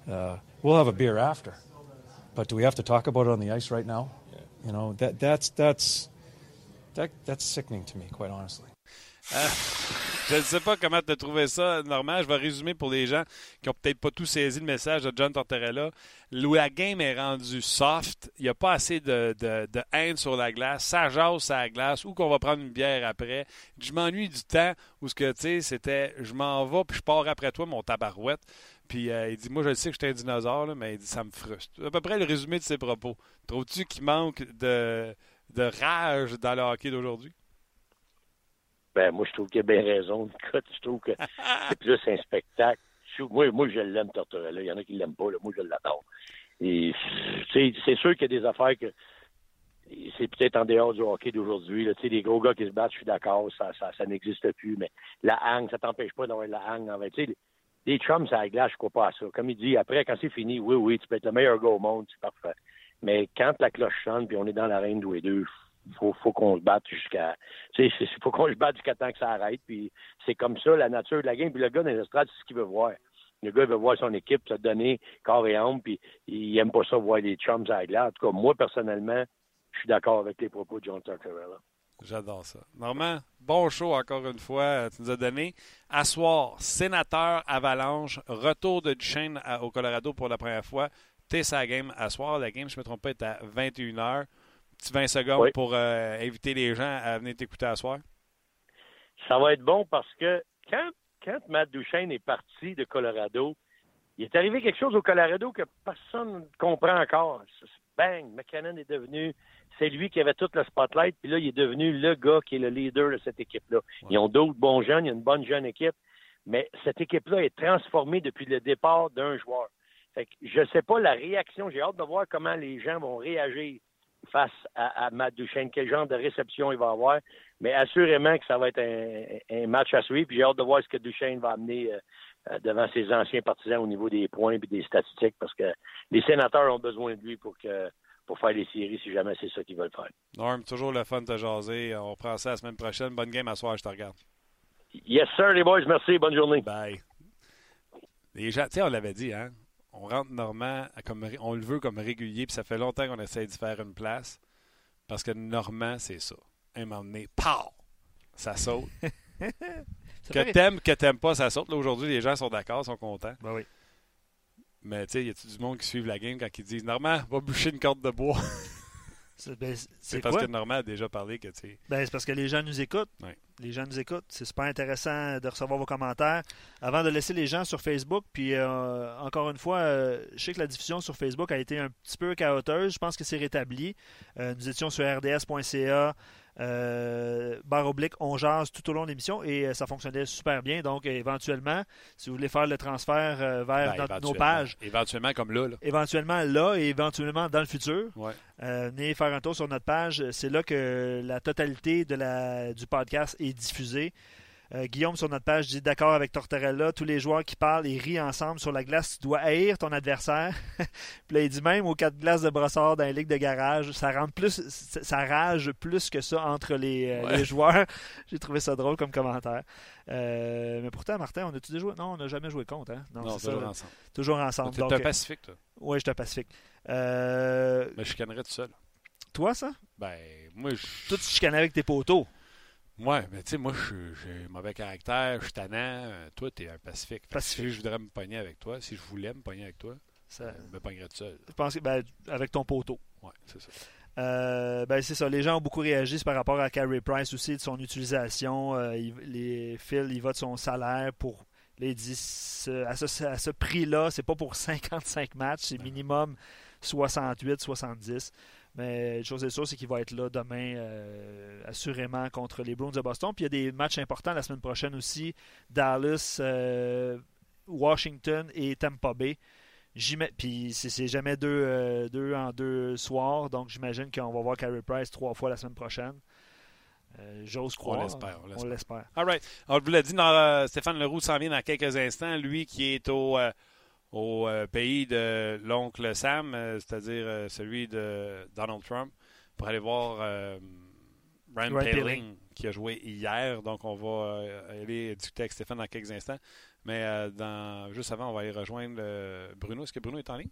uh, we'll have a beer after. But do we have to talk about it on the ice right now? Yeah. You know that that's that's That, that's sickening to me, quite honestly. Euh, je ne sais pas comment tu as trouvé ça, Normand. Je vais résumer pour les gens qui n'ont peut-être pas tout saisi le message de John Tortorella. La game est rendue soft. Il n'y a pas assez de, de, de, haine sur la glace. Ça jase sur la glace ou qu'on va prendre une bière après. Je m'ennuie du temps où ce que tu sais, c'était je m'en vais puis je pars après toi, mon tabarouette. Puis euh, il dit Moi, je sais que je suis un dinosaure, mais il dit Ça me frustre. À peu près le résumé de ses propos. Trouves-tu qu'il manque de de rage dans le hockey d'aujourd'hui? Ben, moi, je trouve qu'il a bien raison. Je trouve que c'est plus un spectacle. Moi, moi je l'aime, Tortorella. Il y en a qui ne l'aiment pas. Moi, je l'adore. Et c'est sûr qu'il y a des affaires que c'est peut-être en dehors du hockey d'aujourd'hui. Les gros gars qui se battent, je suis d'accord, ça, ça, ça n'existe plus. Mais la hang, ça t'empêche pas d'avoir la hang. En fait. Les chums, ça glace, je crois pas à ça. Comme il dit, après, quand c'est fini, oui, oui, tu peux être le meilleur gars au monde, c'est parfait. Mais quand la cloche sonne, puis on est dans l'arène tous les deux, faut, faut qu'on se batte jusqu'à. Tu sais, faut qu'on se batte jusqu'à temps que ça arrête. Puis c'est comme ça la nature de la game. Puis le gars dans les estrades, c'est ce qu'il veut voir. Le gars veut voir son équipe se donner corps et âme, puis il aime pas ça voir les chums à la. En tout cas, moi, personnellement, je suis d'accord avec les propos de John Tortorella. J'adore ça. Normand, bon show encore une fois, tu nous as donné. Assoir, sénateur Avalanche, retour de Duchesne au Colorado pour la première fois. T'es sa game à soir. La game, je ne me trompe pas, est à 21h. Petit 20 secondes pour euh, inviter les gens à venir t'écouter à soir? Ça va être bon parce que quand, quand Matt Duchesne est parti de Colorado, il est arrivé quelque chose au Colorado que personne ne comprend encore. Bang! McKinnon est devenu, c'est lui qui avait tout le spotlight, puis là, il est devenu le gars qui est le leader de cette équipe-là. Ils ont d'autres bons jeunes, il y a une bonne jeune équipe, mais cette équipe-là est transformée depuis le départ d'un joueur je ne sais pas la réaction. J'ai hâte de voir comment les gens vont réagir face à, Matt Duchesne, quel genre de réception il va avoir. Mais assurément que ça va être un, match à suivre. Puis j'ai hâte de voir ce que Duchesne va amener euh, euh, devant ses anciens partisans au niveau des points et des statistiques, parce que les sénateurs ont besoin de lui pour que pour faire les séries si jamais c'est ça qu'ils veulent faire. Norm, toujours le fun de jaser. On reprend ça la semaine prochaine. Bonne game à soir, je te regarde. Yes, sir, les boys. Merci. Bonne journée. Bye. Les gens, tu sais, on l'avait dit, hein? On rentre Normand, comme, on le veut comme régulier, puis ça fait longtemps qu'on essaie de faire une place. Parce que Normand, c'est ça. Un moment donné, pow! Ça saute. que t'aimes, que t'aimes pas, ça saute. Là, aujourd'hui, les gens sont d'accord, sont contents. Ben oui. Mais tu sais, y a-tu du monde qui suit la game quand ils disent Normand, va boucher une corde de bois? C'est ben, C'est c'est parce que Normand a déjà parlé que, tu Ben, c'est parce que les gens nous écoutent. Ouais. Les gens nous écoutent. C'est super intéressant de recevoir vos commentaires. Avant de laisser les gens sur Facebook, puis euh, encore une fois, euh, je sais que la diffusion sur Facebook a été un petit peu chaoteuse. Je pense que c'est rétabli. Euh, nous étions sur rds.ca, euh, barre oblique, on jase tout au long de l'émission et euh, ça fonctionnait super bien. Donc, éventuellement, si vous voulez faire le transfert euh, vers ben, notre- nos éventuellement. pages, Éventuellement, comme là, là. éventuellement là et éventuellement dans le futur, Ouais. euh, venez faire un tour sur notre page. C'est là que la totalité de la, du podcast est diffusée. Euh, Guillaume, sur notre page, dit d'accord avec Tortorella. Tous les joueurs qui parlent et rient ensemble sur la glace, tu dois haïr ton adversaire. Puis là, il dit même aux quatre glaces de brossard dans les ligues de garage, ça rentre plus, ça rage plus que ça entre les, euh, Ouais. les joueurs. J'ai trouvé ça drôle comme commentaire. Euh, mais pourtant, Martin, on a-tu déjà joué? Non, on n'a jamais joué contre. Hein? Non, toujours ça. ensemble. Toujours ensemble. T'es un pacifique, toi. oui, je suis un pacifique. Mais je chicanerais tout seul. toi, ça? Ben, moi, je. Toi, tu chicanais avec tes poteaux. Ouais, mais tu sais, moi, j'ai un mauvais caractère, je suis tannant. Euh, Toi, t'es un pacifique. Pacifique. Si je voudrais me pogner avec toi, si je voulais me pogner avec toi, Ça- je me pognerais tout seul. je pense que ben, avec ton poteau. Ouais, c'est ça. Euh, ben, c'est ça. Les gens ont beaucoup réagi par rapport à Carey Price aussi, de son utilisation. Euh, il- les Phil, il va de son salaire pour. dit ce- à ce, à ce prix-là, c'est pas pour 55 matchs, c'est minimum 68, 70. Mais une chose est sûre, c'est qu'il va être là demain, euh, assurément, contre les Bruins de Boston. Puis il y a des matchs importants la semaine prochaine aussi. Dallas, euh, Washington et Tampa Bay. J'ima- Puis c'est jamais deux, euh, deux en deux soirs, donc j'imagine qu'on va voir Carey Price trois fois la semaine prochaine. Euh, J'ose croire. l'espère, on l'espère. On l'espère. All right. On vous l'a dit, dans, euh, Stéphane Leroux s'en vient dans quelques instants. Lui qui est au, euh, au euh, pays de l'oncle Sam, euh, c'est-à-dire euh, celui de Donald Trump, pour aller voir Ryan Ryan Paling, Poehling. qui a joué hier. Donc, on va aller discuter avec Stéphane dans quelques instants. Mais dans, juste avant, on va aller rejoindre Bruno. Est-ce que Bruno est en ligne?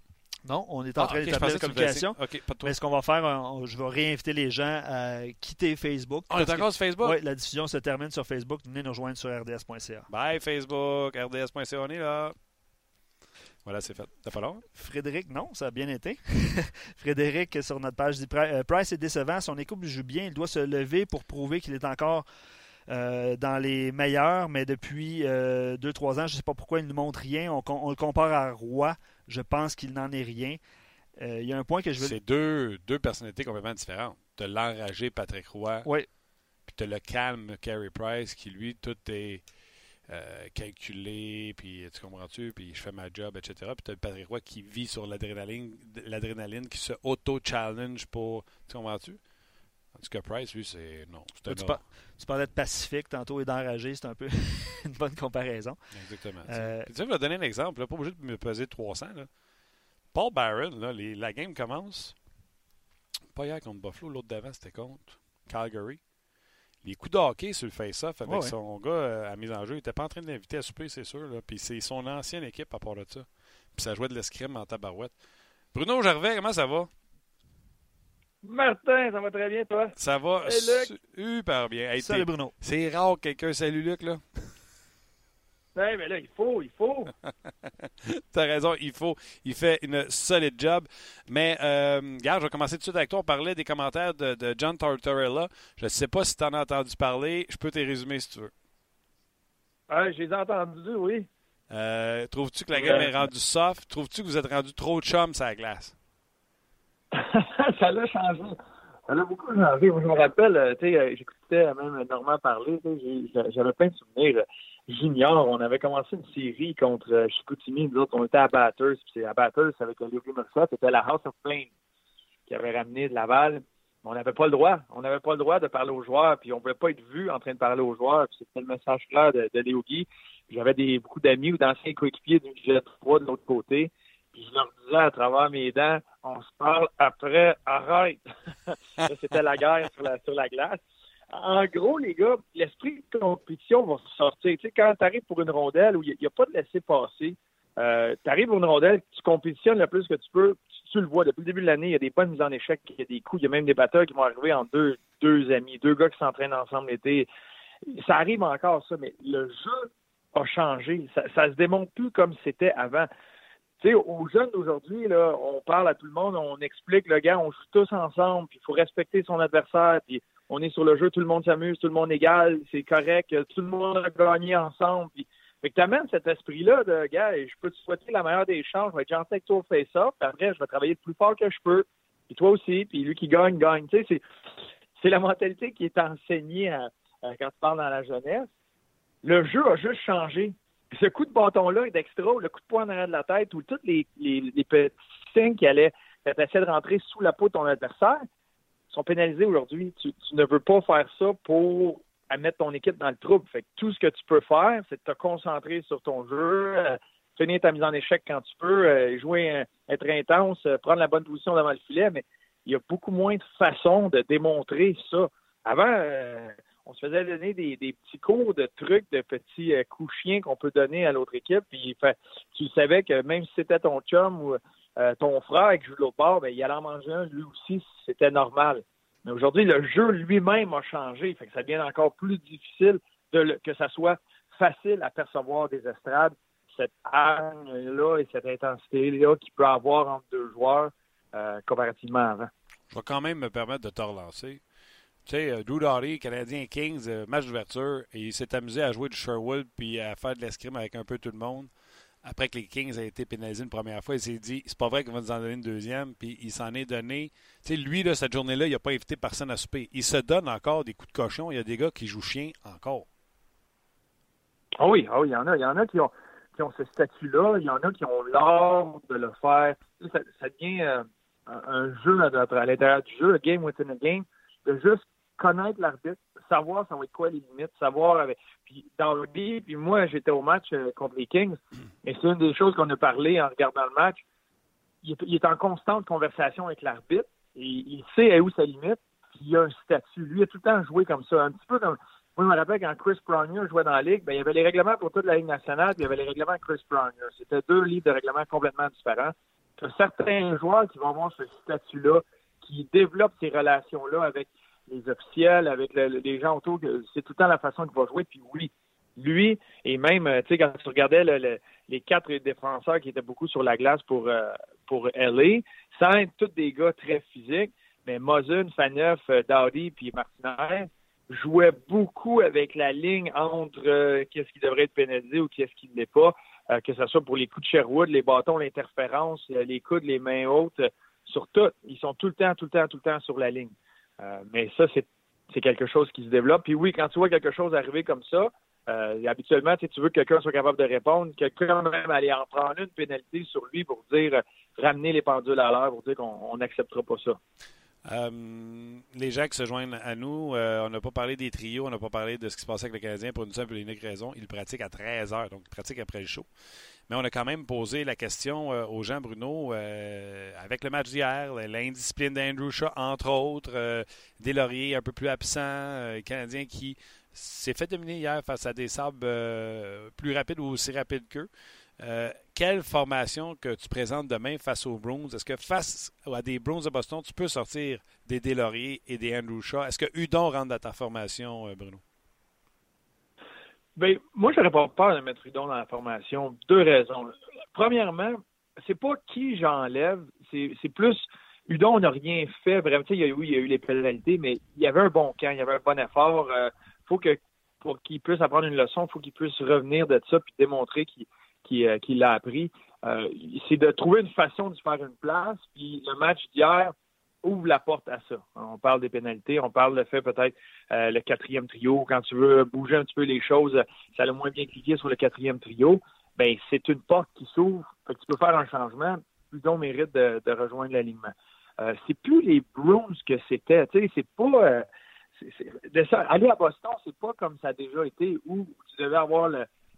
Non, on est en Ah, train ok, je d'établir la communication. OK, pas de toi. Mais ce qu'on va faire, on- je vais réinviter les gens à quitter Facebook. On est encore sur Facebook? Oui, la diffusion se termine sur Facebook. Venez nous rejoindre sur rds.ca. Bye Facebook, rds.ca, on est là. Voilà, c'est fait. T'as pas long? Frédéric, non, ça a bien été. Frédéric, sur notre page, dit euh, Price est décevant. Son équipe joue bien. Il doit se lever pour prouver qu'il est encore euh, dans les meilleurs. Mais depuis 2-3 ans, je ne sais pas pourquoi il ne montre rien. On, le compare à Roy. Je pense qu'il n'en est rien. Euh, Il y a un point que je veux. C'est deux, deux personnalités complètement différentes. T'as l'enragé Patrick Roy, Oui, puis t'as le calme Carey Price, qui lui, tout est euh, calculé, puis tu comprends-tu, puis je fais ma job, etc. Puis t'as le Patrick Roy qui vit sur l'adrénaline, l'adrénaline qui se auto-challenge pour. Tu comprends-tu? Tandis que Price, lui, c'est. Non, c'est un tu, par- tu parlais de Pacifique tantôt et d'enragé. C'est un peu une bonne comparaison. Exactement. Euh, Puis tu sais, je vais donner un exemple, là, pas obligé de me peser 300. Là. Paul Barron, là, les- la game commence. Pas hier contre Buffalo, l'autre d'avant, c'était contre Calgary. Les coups de hockey sur le face-off avec Ouais, ouais. son gars euh, à mise en jeu, il était pas en train de l'inviter à souper, c'est sûr. Là. Puis c'est son ancienne équipe à part de ça. Puis ça jouait de l'escrime en tabarouette. Bruno Gervais, comment ça va? Martin, ça va très bien, toi? Ça va super bien. Hey, Salut Bruno. c'est rare que quelqu'un salue Luc, là. Ouais, mais là, il faut, il faut. T'as raison, il faut. Il fait une solide job. Mais, euh, regarde, je vais commencer tout de suite avec toi. On parlait des commentaires de, de John Tortorella. Je ne sais pas si tu en as entendu parler. Je peux te résumer si tu veux. Ouais, j'ai entendu, oui. Euh, Trouves-tu que la Ouais. est rendue soft? Trouves-tu que vous êtes rendu trop chum sur la glace? ça l'a changé. Ça l'a beaucoup changé. Moi, je me rappelle, euh, tu sais, euh, j'écoutais même Normand parler, j'avais plein de souvenirs. euh, Junior, on avait commencé une série contre euh, Chicoutimi. Nous autres, on était à Batters. Puis c'est à Batters avec Larry Murphy. C'était la House of Flames qui avait ramené de Laval. On n'avait pas le droit. On n'avait pas le droit de parler aux joueurs. Puis on ne pouvait pas être vu en train de parler aux joueurs. C'était le message clair de, de Léo Guy. J'avais des, beaucoup d'amis ou d'anciens coéquipiers du J3 de l'autre côté. Puis je leur disais à travers mes dents, on se parle après, arrête. C'était la guerre sur la, sur la glace. En gros, les gars, l'esprit de compétition va sortir. Tu sais, quand tu arrives pour une rondelle où il n'y a, pas de laisser-passer, euh, tu arrives pour une rondelle, tu compétitionnes le plus que tu peux, tu, tu le vois. Depuis le début de l'année, il y a des bonnes mises en échec, il y a des coups, il y a même des batteurs qui vont arriver en deux, deux amis, deux gars qui s'entraînent ensemble l'été. Ça arrive encore, ça, mais le jeu a changé. Ça, se démontre plus comme c'était avant sais, aux jeunes d'aujourd'hui, là, on parle à tout le monde, on explique, le gars, on joue tous ensemble, puis il faut respecter son adversaire, puis on est sur le jeu, tout le monde s'amuse, tout le monde égal, c'est correct, tout le monde a gagné ensemble. Puis, fait que t'amènes cet esprit-là de gars, je peux te souhaiter la meilleure des chances, je vais être gentil avec toi au face-off, puis après, je vais travailler le plus fort que je peux, puis toi aussi, puis lui qui gagne, gagne. Tu sais, c'est, la mentalité qui est enseignée quand tu parles dans la jeunesse. Le jeu a juste changé. Ce coup de bâton-là d'extra, le coup de poing en arrière de la tête, ou tous les, petits signes qui allaient essayer de rentrer sous la peau de ton adversaire, sont pénalisés aujourd'hui. Tu, ne veux pas faire ça pour mettre ton équipe dans le trouble. Fait que tout ce que tu peux faire, c'est de te concentrer sur ton jeu, euh, finir ta mise en échec quand tu peux, euh, jouer, être intense, euh, prendre la bonne position devant le filet, mais il y a beaucoup moins de façons de démontrer ça. Avant, on se faisait donner des, petits cours de trucs, de petits coups chiens qu'on peut donner à l'autre équipe, puis tu savais que même si c'était ton chum ou euh, ton frère qui joue l'autre bord, ben, il allait en manger un lui aussi, c'était normal. Mais aujourd'hui, le jeu lui-même a changé, fait que ça devient encore plus difficile que ça soit facile à percevoir des estrades, cette hargne-là et cette intensité-là qu'il peut avoir entre deux joueurs euh, comparativement avant. Je vais quand même me permettre de te relancer. Tu sais, euh, Drew Doughty, Canadien Kings, match d'ouverture, il s'est amusé à jouer du Sherwood puis à faire de l'escrime avec un peu tout le monde après que les Kings aient été pénalisés une première fois, il s'est dit c'est pas vrai qu'on va nous en donner une deuxième, puis il s'en est donné. Tu sais, lui, là, cette journée-là, il n'a pas invité personne à souper. Il se donne encore des coups de cochon. Il y a des gars qui jouent chien encore. Ah oui, ah oui, il y en a. Il y en a qui ont, qui ont ce statut-là. Il y en a qui ont l'art de le faire. Ça, devient euh, un jeu à, à l'intérieur du jeu, le game within a game, de juste connaître l'arbitre, savoir ça va être quoi les limites, savoir avec. Puis dans le puis moi j'étais au match euh, contre les Kings, et c'est une des choses qu'on a parlé en regardant le match. Il est, en constante conversation avec l'arbitre, et il sait où sa limite, puis il a un statut. Lui, il a tout le temps joué comme ça, un petit peu comme. Moi, je me rappelle quand Chris Pronger jouait dans la Ligue, ben, il y avait les règlements pour toute la Ligue nationale, puis il y avait les règlements de Chris Pronger. C'était deux livres de règlements complètement différents. Certains joueurs qui vont avoir ce statut-là, qui développent ces relations-là avec les officiels, avec les gens autour, c'est tout le temps la façon qu'il va jouer. Puis oui, lui, et même, euh, tu sais, quand tu regardais les quatre défenseurs qui étaient beaucoup sur la glace pour, euh, pour LA, sans être tous des gars très physiques, mais Mosun, Faneuf, euh, Dowdy puis Martinez jouaient beaucoup avec la ligne entre qu'est-ce qui devrait être pénalisé ou qu'est-ce qui ne l'est pas, que ce soit pour les coups de Sherwood, les bâtons, l'interférence, les coudes, les mains hautes, sur tout. Ils sont tout le temps, tout le temps, tout le temps sur la ligne. Euh, mais ça, c'est quelque chose qui se développe. Puis oui, quand tu vois quelque chose arriver comme ça, euh, habituellement, tu veux que quelqu'un soit capable de répondre, que quand même aller en prendre une pénalité sur lui pour dire ramener les pendules à l'heure, pour dire qu'on n'acceptera pas ça. Euh, les gens qui se joignent à nous, on n'a pas parlé des trios, on n'a pas parlé de ce qui se passait avec le Canadien pour une simple et unique raison. Ils pratiquent à 13 heures, donc ils pratiquent après le show. Mais on a quand même posé la question euh, aux gens, Bruno, euh, avec le match d'hier, l'indiscipline d'Andrew Shaw, entre autres, euh, des lauriers un peu plus absents, Canadien qui s'est fait dominer hier face à des sables plus rapides ou aussi rapides qu'eux. quelle formation que tu présentes demain face aux Bruins? Est-ce que face à des Bruins de Boston, tu peux sortir des Delaurier et des Andrew Shaw? Est-ce que Udon rentre dans ta formation, Bruno? Ben, moi, j'aurais pas peur de mettre Udon dans la formation. Deux raisons. Premièrement, c'est pas qui j'enlève, c'est plus Udon n'a rien fait. Vraiment, il y a, oui, il y a eu les pénalités, mais il y avait un bon camp, il y avait un bon effort. Euh, faut que pour qu'il puisse apprendre une leçon, il faut qu'il puisse revenir de ça puis démontrer qu'il euh, l'a appris. Euh, c'est de trouver une façon de faire une place. Puis le match d'hier, ouvre la porte à ça. On parle des pénalités, on parle de fait peut-être euh, le quatrième trio. Quand tu veux bouger un petit peu les choses, ça a le moins bien cliqué sur le quatrième trio. Ben c'est une porte qui s'ouvre. tu peux faire un changement. Plutôt mérite de, rejoindre l'alignement. Euh, c'est plus les Bruins que c'était. Tu sais, c'est pas. Euh, de aller à Boston, c'est pas comme ça a déjà été où tu devais avoir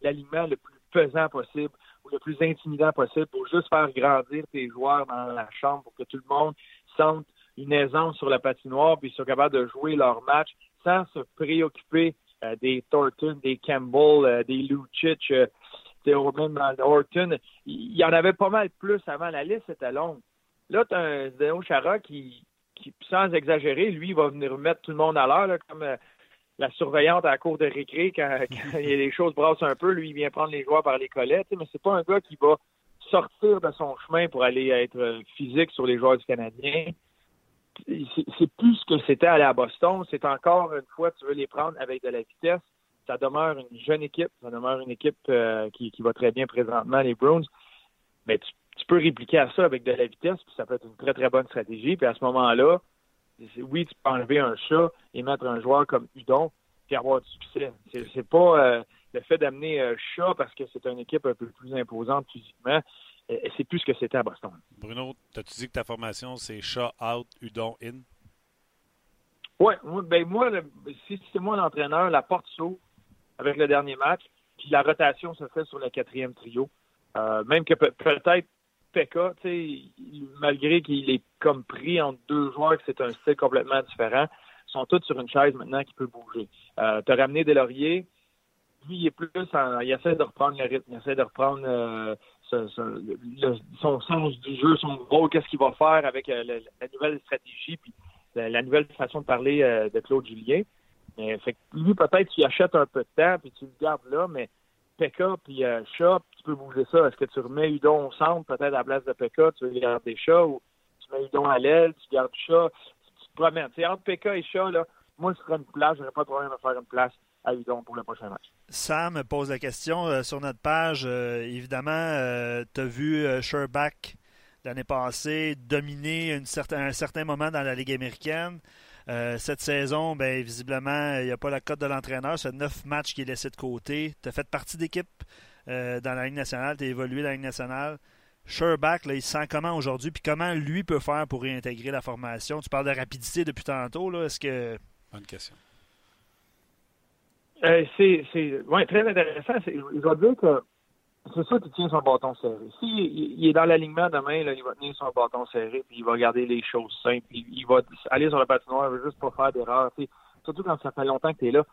l'alignement le, plus pesant possible ou le plus intimidant possible pour juste faire grandir tes joueurs dans la chambre pour que tout le monde sente une aisance sur la patinoire, puis ils sont capables de jouer leur match sans se préoccuper euh, des Thornton, des Campbell, euh, des Lucic, euh, des Orman Horton. Il y en avait pas mal plus avant. La liste était longue. Là, tu as un Zdeno Chara qui, qui, sans exagérer, lui, va venir mettre tout le monde à l'heure, comme la surveillante à la cour de récré, quand, il a des choses brassent un peu, lui, il vient prendre les joueurs par les collettes, mais c'est pas un gars qui va sortir de son chemin pour aller être physique sur les joueurs du Canadien. C'est plus ce que c'était aller à Boston. C'est encore une fois, tu veux les prendre avec de la vitesse. Ça demeure une jeune équipe. Ça demeure une équipe euh, qui, va très bien présentement, les Browns. Mais tu, peux répliquer à ça avec de la vitesse, puis ça peut être une très, très bonne stratégie. Puis à ce moment-là, oui, tu peux enlever un chat et mettre un joueur comme Udon, puis avoir du succès. C'est pas euh, le fait d'amener un chat parce que c'est une équipe un peu plus imposante physiquement. C'est plus ce que c'était à Boston. Bruno, as-tu dit que ta formation, c'est chat out, Udon in? Oui, ben moi, si c'est moi l'entraîneur, la porte s'ouvre avec le dernier match, puis la rotation se fait sur le quatrième trio. Euh, même que peut-être Pekka, malgré qu'il est comme pris entre deux joueurs, que c'est un style complètement différent, sont tous sur une chaise maintenant qui peut bouger. Euh, tu as ramené Delaurier, lui, il est plus il essaie de reprendre le rythme, il essaie de reprendre euh, son sens du jeu, son rôle, qu'est-ce qu'il va faire avec euh, la, nouvelle stratégie, puis la, nouvelle façon de parler euh, de Claude Julien. Mais, fait lui, peut-être, tu achètes un peu de temps, puis tu le gardes là, mais Pekka puis euh, Chat, tu peux bouger ça. Est-ce que tu remets Udon au centre, peut-être à la place de Pekka, tu veux garder Chat, ou tu mets Udon à l'aile, tu gardes Chat, tu, te promènes. Entre Pekka et Chat, là, moi, je ferais une place, j'aurais pas de problème à faire une place à Udon pour le prochain match. Sam pose la question euh, sur notre page. Euh, évidemment, tu as vu Sherback l'année passée dominer une certain, un certain moment dans la Ligue américaine. Euh, cette saison, ben, visiblement, il n'y a pas la cote de l'entraîneur. C'est neuf matchs qui est laissé de côté. Tu as fait partie d'équipe euh, dans la Ligue nationale. Tu as évolué dans la Ligue nationale. Sherback, là, il sent comment aujourd'hui, puis comment lui peut faire pour réintégrer la formation? Tu parles de rapidité depuis tantôt. Là. Est-ce que. Bonne question. Euh, c'est ouais, très intéressant. Je dois dire que c'est ça qui tient son bâton serré. S'il il est dans l'alignement demain, il va tenir son bâton serré, puis il va garder les choses simples. Il, va aller sur le patinoire, juste pas faire d'erreur. Surtout quand ça fait longtemps que tu es là.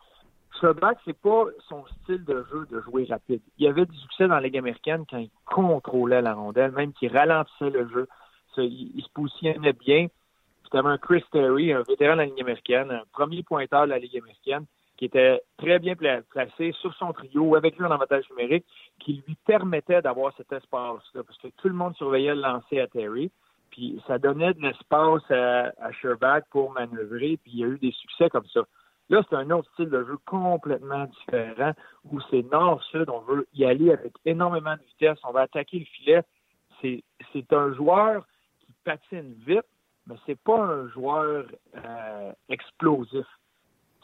Sherback, c'est pas son style de jeu de jouer rapide. Il avait du succès dans la Ligue américaine quand il contrôlait la rondelle, même qu'il ralentissait le jeu. il, se positionnait bien. Un Chris Terry, un vétéran de la Ligue américaine, un premier pointeur de la Ligue américaine qui était très bien placé sur son trio, avec lui en avantage numérique, qui lui permettait d'avoir cet espace-là, parce que tout le monde surveillait le lancer à Terry, puis ça donnait de l'espace à, à pour manœuvrer, puis il y a eu des succès comme ça. Là, c'est un autre style de jeu complètement différent, où c'est nord-sud, on veut y aller avec énormément de vitesse, on va attaquer le filet. C'est un joueur qui patine vite, mais c'est pas un joueur euh, explosif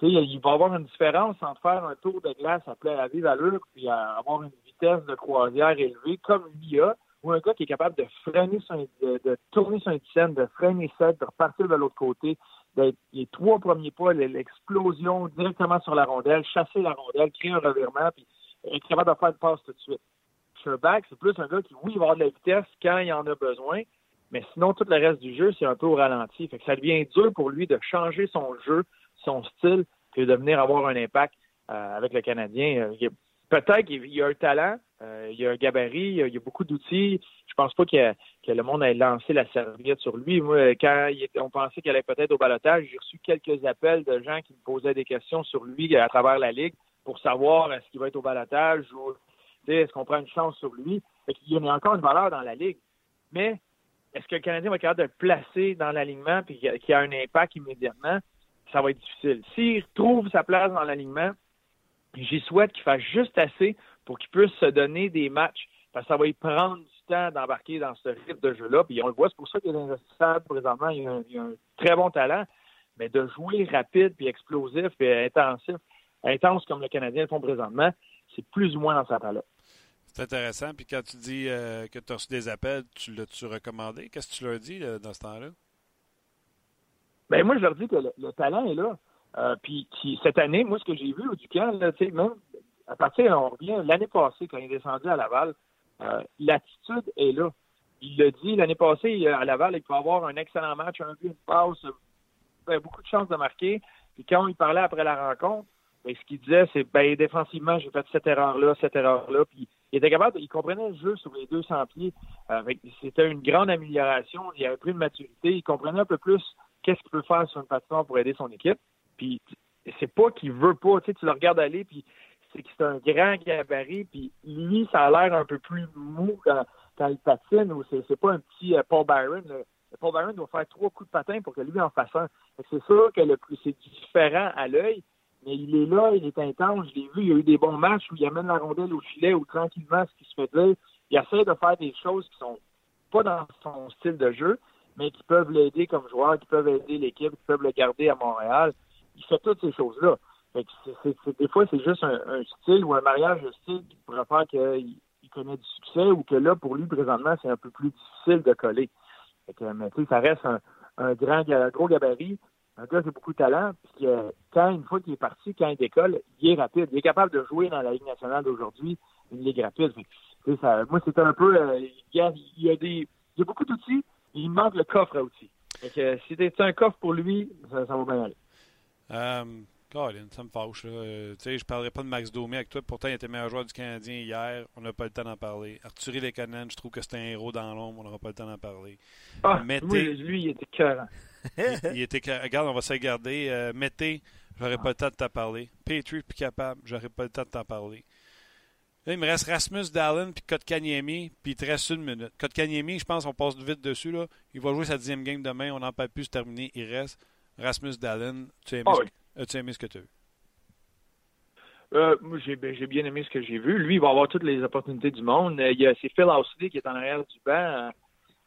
il va y avoir une différence entre faire un tour de glace à, à vive allure puis avoir une vitesse de croisière élevée comme lui a, ou un gars qui est capable de freiner son, de, tourner son dizaine, de freiner ça, de repartir de l'autre côté, d'être les trois premiers pas, l'explosion directement sur la rondelle, chasser la rondelle, créer un revirement, puis être capable de faire une passe tout de suite. Sherback, c'est plus un gars qui, oui, va avoir de la vitesse quand il en a besoin, mais sinon, tout le reste du jeu, c'est un peu au ralenti. Fait que ça devient dur pour lui de changer son jeu son style que de venir avoir un impact euh, avec le Canadien. Euh, peut-être qu'il y a un talent, euh, il y a un gabarit, il y a, beaucoup d'outils. Je pense pas que, le monde ait lancé la serviette sur lui. Moi, quand on pensait qu'il allait peut-être au balotage, j'ai reçu quelques appels de gens qui me posaient des questions sur lui à travers la Ligue pour savoir est-ce qu'il va être au balotage ou est-ce qu'on prend une chance sur lui. Il y a encore une valeur dans la Ligue. Mais est-ce que le Canadien va être capable de le placer dans l'alignement et qu'il a un impact immédiatement? Ça va être difficile. S'il trouve sa place dans l'alignement, j'y souhaite qu'il fasse juste assez pour qu'il puisse se donner des matchs, parce que ça va lui prendre du temps d'embarquer dans ce rythme de jeu-là. Puis on le voit, c'est pour ça qu'il est investissable présentement. Il a, un, a, un, très bon talent, mais de jouer rapide, puis explosif, puis intensif, intense comme le Canadien le font présentement, c'est plus ou moins dans sa là C'est intéressant. Puis quand tu dis euh, que tu as reçu des appels, tu l'as-tu recommandé? Qu'est-ce que tu leur dis dans ce temps-là? Ben moi, je leur dis que le, talent est là. Euh, puis cette année, moi, ce que j'ai vu au Ducan, là, même à partir, on revient l'année passée, quand il est descendu à Laval, euh, l'attitude est là. Il le dit l'année passée, à Laval, il peut avoir un excellent match, un but, une passe, ben, beaucoup de chances de marquer. Puis quand il parlait après la rencontre, ben, ce qu'il disait, c'est ben défensivement, j'ai fait cette erreur-là, cette erreur-là. Puis il était capable, il comprenait le jeu sur les 200 pieds. Euh, c'était une grande amélioration. Il avait pris de maturité. Il comprenait un peu plus qu'est-ce qu'il peut faire sur une patinoire pour aider son équipe. Puis c'est pas qu'il veut pas, tu sais, tu le regardes aller, puis c'est que c'est un grand gabarit, puis lui, ça a l'air un peu plus mou quand, quand il patine, ou c'est pas un petit Paul Byron. Paul Byron doit faire trois coups de patin pour que lui en fasse un. C'est sûr que c'est différent à l'œil, mais il est là, il est intense. Je l'ai vu, il a eu des bons matchs où il amène la rondelle au filet ou tranquillement, ce qui se fait dire, il essaie de faire des choses qui sont pas dans son style de jeu, mais qui peuvent l'aider comme joueur, qui peuvent aider l'équipe, qui peuvent le garder à Montréal. Il fait toutes ces choses-là. des fois, c'est juste un, style ou un mariage de style qui pourrait faire qu'il connaît du succès ou que là, pour lui, présentement, c'est un peu plus difficile de coller. mais ça reste un, grand, gros gabarit, un gars qui a beaucoup de talent, puis quand, une fois qu'il est parti, quand il décolle, il est rapide. Il est capable de jouer dans la Ligue nationale d'aujourd'hui, une Ligue rapide. Moi, c'est un peu. Euh, il, y a, des, il y a beaucoup d'outils, il manque le coffre à outils. si c'est un coffre pour lui, ça, va bien aller. Um, ça me fâche. Euh, je ne parlerai pas de Max Domi avec toi. Pourtant, il était meilleur joueur du Canadien hier. On n'a pas le temps d'en parler. Arthur Lekonen, je trouve que c'est un héros dans l'ombre. On n'aura pas le temps d'en parler. Ah, lui, il était cœur. il, était Regarde, on va se regarder. Euh, Mété, j'aurais pas le temps de t'en parler. Petrie, plus capable, j'aurais pas le temps de t'en parler. Là, il me reste Rasmus Dallin puis Kotkaniemi, puis il te reste une minute. Kotkaniemi, je pense qu'on passe vite dessus. Là. Il va jouer sa dixième game demain. On n'en parle plus, c'est terminé. Il reste Rasmus Dallin. Tu as aimé, ah ce... As aimé ce que tu as vu? Euh, ben, j'ai bien aimé ce que j'ai vu. Lui, il va avoir toutes les opportunités du monde. Euh, il y a, c'est Phil Housley qui est en arrière du banc.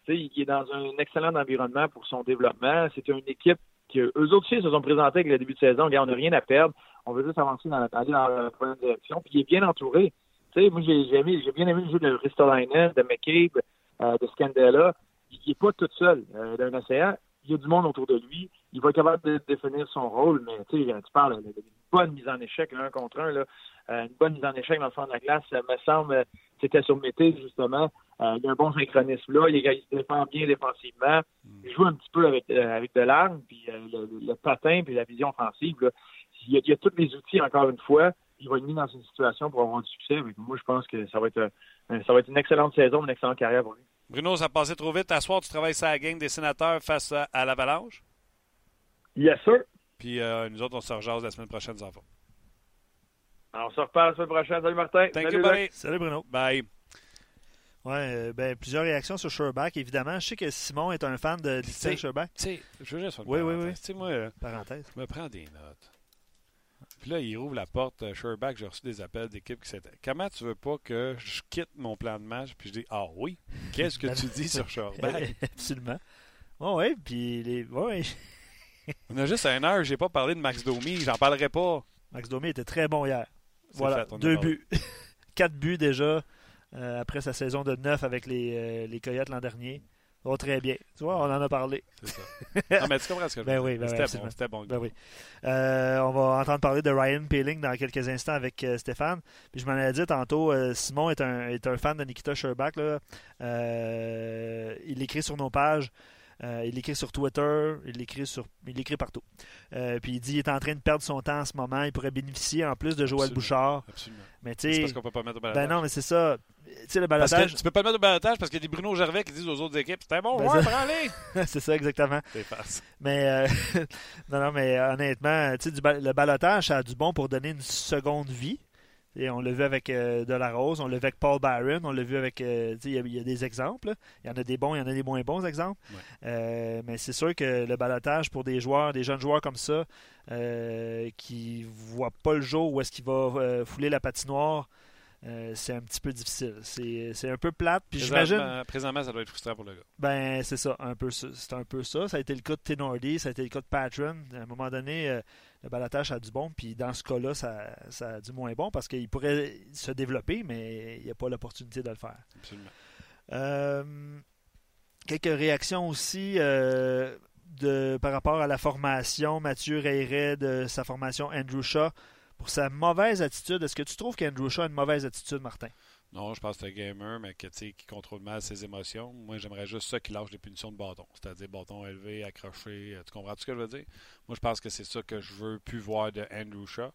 sais, il est dans un excellent environnement pour son développement. C'est une équipe qui, eux autres aussi, se sont présentés avec le début de saison. on n'a rien à perdre. On veut juste avancer dans, aller dans la première direction. Puis il est bien entouré sais, moi, j'ai, bien aimé le jeu de Ristolainen, de McCabe, euh, de Scandella. Il n'est pas tout seul euh, d'un océan. Il y a du monde autour de lui. Il va être capable de définir son rôle, mais tu sais, tu parles d'une bonne mise en échec, un contre un, là, euh, une bonne mise en échec dans le fond de la glace, ça me semble, c'était sur Mété, justement. il y a un bon synchronisme là, il, se défend bien défensivement. Il joue un petit peu avec, avec de l'arme, puis le, patin, puis la vision offensive. Là. Il, y a, il y a tous les outils, encore une fois il va être mis dans une situation pour avoir du succès. moi, je pense que ça va être ça va être une excellente saison, une excellente carrière pour lui. Bruno, ça a passé trop vite. À soir, tu travailles sur la game des sénateurs face à, l'Avalanche? Yes, sir. Puis euh, nous autres, on se rejase la semaine prochaine, les enfants. on se reparle la semaine prochaine. Salut Martin. Thank you, buddy. Salut Bruno. Bye. Ouais, euh, ben, plusieurs réactions sur Sherback, évidemment. Je sais que Simon est un fan de Distinct Sherback. Tu sais, je veux juste Oui, oui, oui. Tu sais, moi, euh, parenthèse. je me prends des notes. Puis là, il ouvre la porte. Euh, Sherback, j'ai reçu des appels d'équipe qui s'étaient. Comment tu veux pas que je quitte mon plan de match? Puis je dis, ah oui, qu'est-ce que tu dis sur Sherback? Absolument. Oh, oui, puis les. Ouais. On a juste un heure, j'ai pas parlé de Max Domi, j'en parlerai pas. Max Domi était très bon hier. Voilà, deux buts. Quatre buts déjà euh, après sa saison de neuf avec les, euh, les Coyotes l'an dernier. Oh, très bien. Tu vois, on en a parlé. C'est ça. non, mais tu comprends ce que je ben oui, ben C'était bon. C'était bon. Ben oui. Euh, on va entendre parler de Ryan Peeling dans quelques instants avec euh, Stéphane. Puis je m'en ai dit tantôt, euh, Simon est un, est un fan de Nikita Sherbach. Là. il écrit sur nos pages. Euh, il écrit sur Twitter, il écrit sur, il écrit partout. Euh, puis il dit qu'il est en train de perdre son temps en ce moment. Il pourrait bénéficier en plus de Joël Bouchard. Absolument. Mais tu sais, qu'on peut pas mettre au. Ben non, mais c'est ça. Tu sais, le balotage. tu peux pas le mettre au balotage parce qu'il y a des Bruno Gervais qui disent aux autres équipes C'est bon, ben ouais, prends-les. c'est ça, exactement. Mais, euh, non, non, mais honnêtement, tu sais, le balotage, ça a du bon pour donner une seconde vie. Et on l'a vu avec euh, Delarose, on l'a vu avec Paul Byron, on l'a vu avec. Euh, il y, a des exemples. Il y en a des bons, il y en a des moins bons exemples. Euh, mais c'est sûr que le balotage pour des joueurs, des jeunes joueurs comme ça, qui ne voient pas le jour où est-ce qu'il va fouler la patinoire, c'est un petit peu difficile. C'est un peu plate. Puis j'imagine. Présentement, ça doit être frustrant pour le gars. Ben, c'est ça, un peu C'est un peu ça. Ça a été le cas de Tenordi, ça a été le cas de Patron. À un moment donné, le balotage a du bon, puis dans ce cas-là, ça, a du moins bon parce qu'il pourrait se développer, mais il n'y a pas l'opportunité de le faire. Absolument. Euh, quelques réactions aussi euh, de, par rapport à la formation. Mathieu raillerait de sa formation Andrew Shaw pour sa mauvaise attitude. Est-ce que tu trouves qu'Andrew Shaw a une mauvaise attitude, Martin? Non, je pense que c'est un gamer, mais qui contrôle mal ses émotions. Moi, j'aimerais juste ça qui lâche des punitions de bâton. C'est-à-dire bâton élevé, accroché. Euh, tu comprends ce que je veux dire? Moi, je pense que c'est ça que je veux plus voir de Andrew Shaw.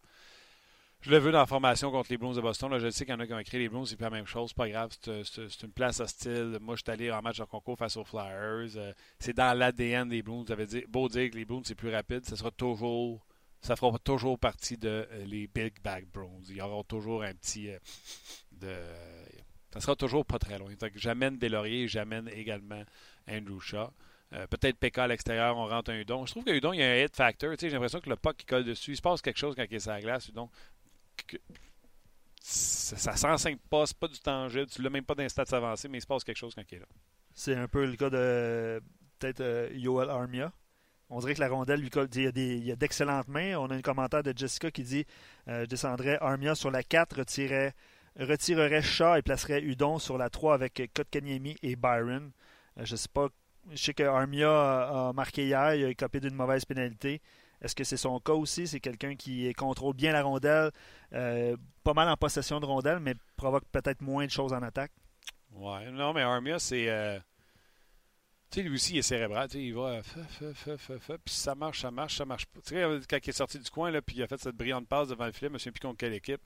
Je l'ai vu dans la formation contre les Blues de Boston. Là, je sais qu'il y en a qui ont écrit les Blues, c'est pas la même chose. C'est pas grave. C'est une place hostile. Moi, je suis allé en match de concours face aux Flyers. Euh, c'est dans l'ADN des Blues. Vous avez dit, beau dire que les Blues, c'est plus rapide. Ça sera toujours. Ça fera toujours partie de euh, les Big Bag Blues. Il y aura toujours un petit ça sera toujours pas très loin. j'amène Delaurier, j'amène également Andrew Shaw. Euh, peut-être PK à l'extérieur, on rentre un Udon. Je trouve que Udon, il y a un hit factor. J'ai l'impression que le puck qui colle dessus, il se passe quelque chose quand il est sur la glace, Udon. ça ne s'enseigne pas, c'est pas du tangible, tu l'as même pas d'un stade avancé, mais il se passe quelque chose quand il est là. C'est un peu le cas de peut-être euh, Yoel Armia. On dirait que la rondelle lui colle. Il y a, d'excellentes mains. On a un commentaire de Jessica qui dit euh, descendrais Armia sur la 4, retirerait, retirerait Shaw et placerait Udon sur la 3 avec Kotkaniemi et Byron. je sais pas je sais que Armia a, marqué hier, il a écopé d'une mauvaise pénalité. Est-ce que c'est son cas aussi? C'est quelqu'un qui contrôle bien la rondelle, euh, pas mal en possession de rondelle, mais provoque peut-être moins de choses en attaque? Ouais, non, mais Armia, c'est. Euh, tu sais, lui aussi, il est cérébral. il va. Puis ça marche, ça marche, ça marche pas. Tu sais, quand il est sorti du coin, là, puis il a fait cette brillante passe devant le filet, je me souviens plus contre quelle équipe.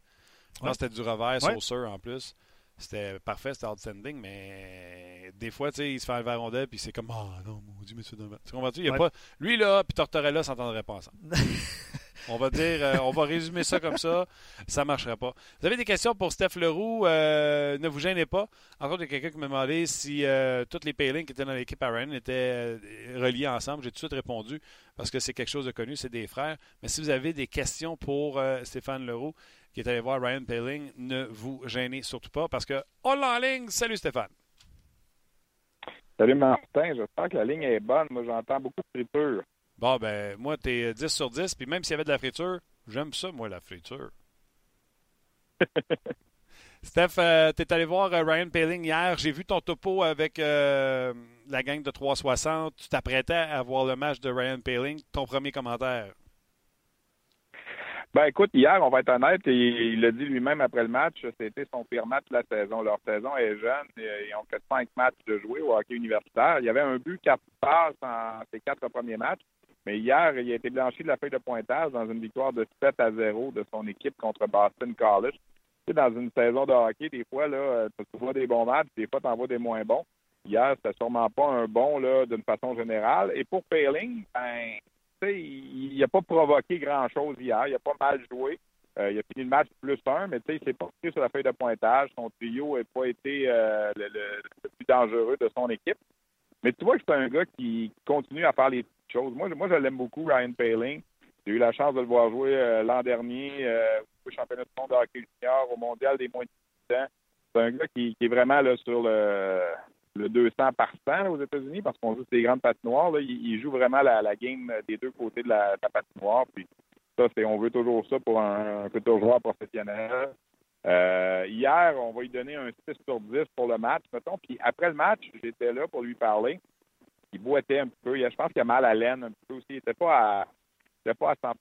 C'était du revers, ouais. sauceur en plus. C'était parfait, c'était outstanding, mais des fois, tu sais, il se fait un rondelle, puis c'est comme, ah oh, non, maudit, monsieur dans Tu comprends-tu? Il y a pas... Lui, là, puis Tortorella s'entendraient pas ensemble. on va dire, euh, on va résumer ça comme ça, ça marcherait pas. Vous avez des questions pour Steph Leroux, euh, ne vous gênez pas. Encore, il y a quelqu'un qui m'a demandé si euh, toutes les Paylings qui étaient dans l'équipe Aaron étaient reliés ensemble. J'ai tout de suite répondu parce que c'est quelque chose de connu, c'est des frères. Mais si vous avez des questions pour Stéphane Leroux, qui est allé voir Ryan Paling. Ne vous gênez surtout pas parce que on l'a en ligne. Salut Stéphane. Salut Martin, j'espère que la ligne est bonne. Moi, j'entends beaucoup de friture. Bon, ben, moi, t'es 10 sur 10, puis même s'il y avait de la friture, j'aime ça, moi, la friture. Steph, euh, tu es allé voir euh, Ryan Paling hier. J'ai vu ton topo avec euh, la gang de 360. Tu t'apprêtais à voir le match de Ryan Paling. Ton premier commentaire? Ben écoute, hier, on va être honnête, et il l'a dit lui-même après le match, c'était son pire match de la saison. Leur saison est jeune, ils ont que cinq matchs de jouer au hockey universitaire. Il y avait un but, quatre passes en ses quatre premiers matchs. Mais hier, il a été blanchi de la feuille de pointage dans une victoire de 7 à 0 de son équipe contre Boston College. Tu sais, dans une saison de hockey, des fois, là, tu vois des bons matchs, des fois, tu en vois des moins bons. Hier, c'était sûrement pas un bon d'une façon générale. Et pour Payling, ben, il n'a pas provoqué grand-chose hier. Il a pas mal joué. Euh, il a fini le match plus un, mais il s'est porté sur la feuille de pointage. Son trio n'a pas été euh, le, plus dangereux de son équipe. Mais tu vois que c'est un gars qui continue à faire les choses. Moi, moi je l'aime beaucoup, Ryan Paling. J'ai eu la chance de le voir jouer euh, l'an dernier au championnat du monde de hockey junior, au mondial des moins de 18 ans. C'est un gars qui, est vraiment là, sur le, le 200 par 100 aux États-Unis parce qu'on joue ces grandes patinoires. Là. Il, joue vraiment la, game des deux côtés de la, patinoire. Puis ça, c'est on veut toujours ça pour un, un joueur professionnel. Euh, hier, on va lui donner un 6 sur 10 pour le match, mettons. Puis après le match, j'étais là pour lui parler. Il boitait un peu. Je pense qu'il a mal à laine un peu aussi. Il n'était pas à pas à 100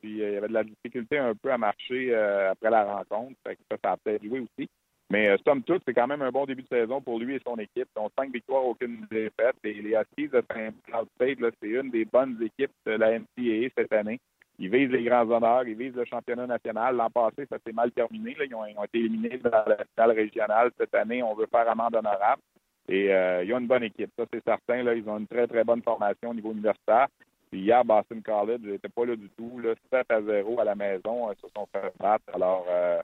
puis euh, il y avait de la difficulté un peu à marcher euh, après la rencontre. ça, ça a peut-être joué aussi. Mais euh, somme toute, c'est quand même un bon début de saison pour lui et son équipe. Ont cinq victoires, aucune défaite. Et les Huskies de Saint-Cloud State, c'est une des bonnes équipes de la NCAA cette année. Ils visent les grands honneurs, ils visent le championnat national. L'an passé, ça s'est mal terminé. Ils, ont, été éliminés dans la finale régionale. Cette année, on veut faire amende honorable. Et euh, ils ont une bonne équipe, ça c'est certain. Là, ils ont une très, très bonne formation au niveau universitaire. Puis hier, Boston College n'était pas là du tout. Là, 7 à 0 à la maison, ils se sont fait. Alors, euh,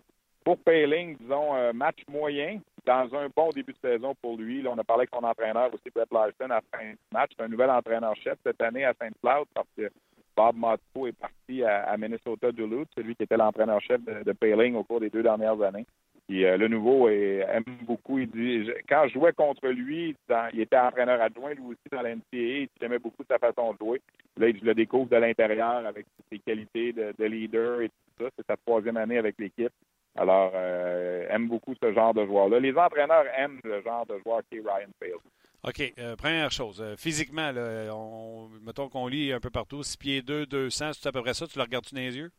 pour Payling, disons, match moyen dans un bon début de saison pour lui. Là, on a parlé avec son entraîneur aussi, Brett Larson, à la fin du match. C'est un nouvel entraîneur-chef cette année à Saint-Cloud parce que Bob Motko est parti à, Minnesota Duluth, celui qui était l'entraîneur-chef de, de Payling au cours des deux dernières années. Et, euh, le nouveau aime beaucoup. Il dit, quand je jouais contre lui, il était entraîneur adjoint, lui aussi, dans l'NCAA. Il aimait beaucoup sa façon de jouer. Là, je le découvre de l'intérieur avec ses qualités de, de leader et tout ça. C'est sa troisième année avec l'équipe. Alors, euh, aime beaucoup ce genre de joueur-là. Les entraîneurs aiment le genre de joueur qui est Ryan Field. OK. Euh, première chose, euh, physiquement, là, mettons qu'on lit un peu partout, 6 pieds 2, 200, c'est à peu près ça, tu le regardes-tu dans les yeux?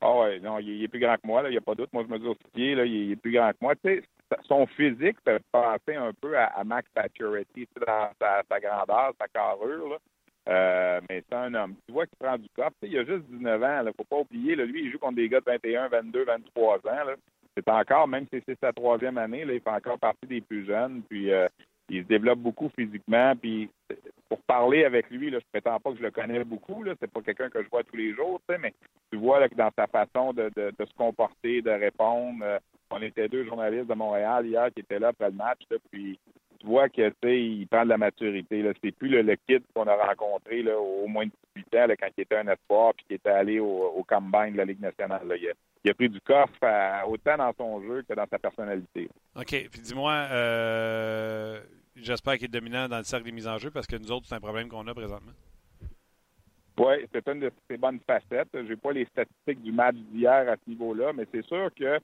Ah ouais, non, il, est plus grand que moi, il n'y a pas doute. Moi, je me dis 6 pieds, là, il, est plus grand que moi. Tu sais, son physique peut penser un peu à, Max Pacioretty, dans sa, sa, grandeur, sa carrure. Là. Euh, mais c'est un homme. Tu vois qu'il prend du corps. il a juste 19 ans. Il ne faut pas oublier. Là, lui, il joue contre des gars de 21, 22, 23 ans. C'est encore, même si c'est sa troisième année, là, il fait encore partie des plus jeunes. Puis euh, il se développe beaucoup physiquement. Puis pour parler avec lui, là, je prétends pas que je le connais beaucoup. Là. C'est pas quelqu'un que je vois tous les jours, mais tu vois là, que dans sa façon de, de, se comporter, de répondre, euh, on était deux journalistes de Montréal hier qui étaient là après le match. puis tu vois que il prend de la maturité. Là. C'est plus le, kid qu'on a rencontré là, au moins de 18 ans quand il était un espoir puis qui était allé au, au combine de la Ligue nationale. Il, a, pris du coffre autant dans son jeu que dans sa personnalité. OK. Puis dis-moi, euh, j'espère qu'il est dominant dans le cercle des mises en jeu parce que nous autres, c'est un problème qu'on a présentement. Oui, c'est une de ses bonnes facettes. Je n'ai pas les statistiques du match d'hier à ce niveau-là, mais c'est sûr que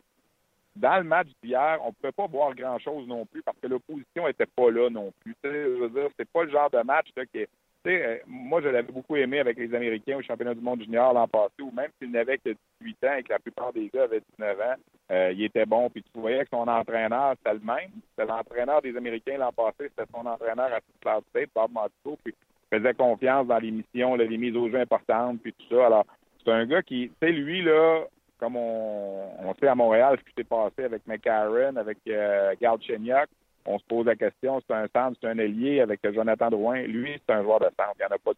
dans le match d'hier, on ne pouvait pas voir grand-chose non plus parce que l'opposition n'était pas là non plus. je veux dire, c'est pas le genre de match qui est. Euh, moi, je l'avais beaucoup aimé avec les Américains au championnat du monde junior l'an passé, ou même s'il n'avait que 18 ans et que la plupart des gars avaient 19 ans, euh, il était bon. Puis tu voyais que son entraîneur, c'était le même. C'était l'entraîneur des Américains l'an passé, c'était son entraîneur à Cloud State, Bob Matico, puis faisait confiance dans les missions, les mises au jeu importantes, puis tout ça. Alors, c'est un gars qui, tu sais, lui, là, comme on, sait à Montréal ce qui s'est passé avec McCarron, avec euh, Galchenyuk, on se pose la question, c'est un centre, c'est un ailier avec Jonathan Drouin. Lui, c'est un joueur de centre. Il n'y en a pas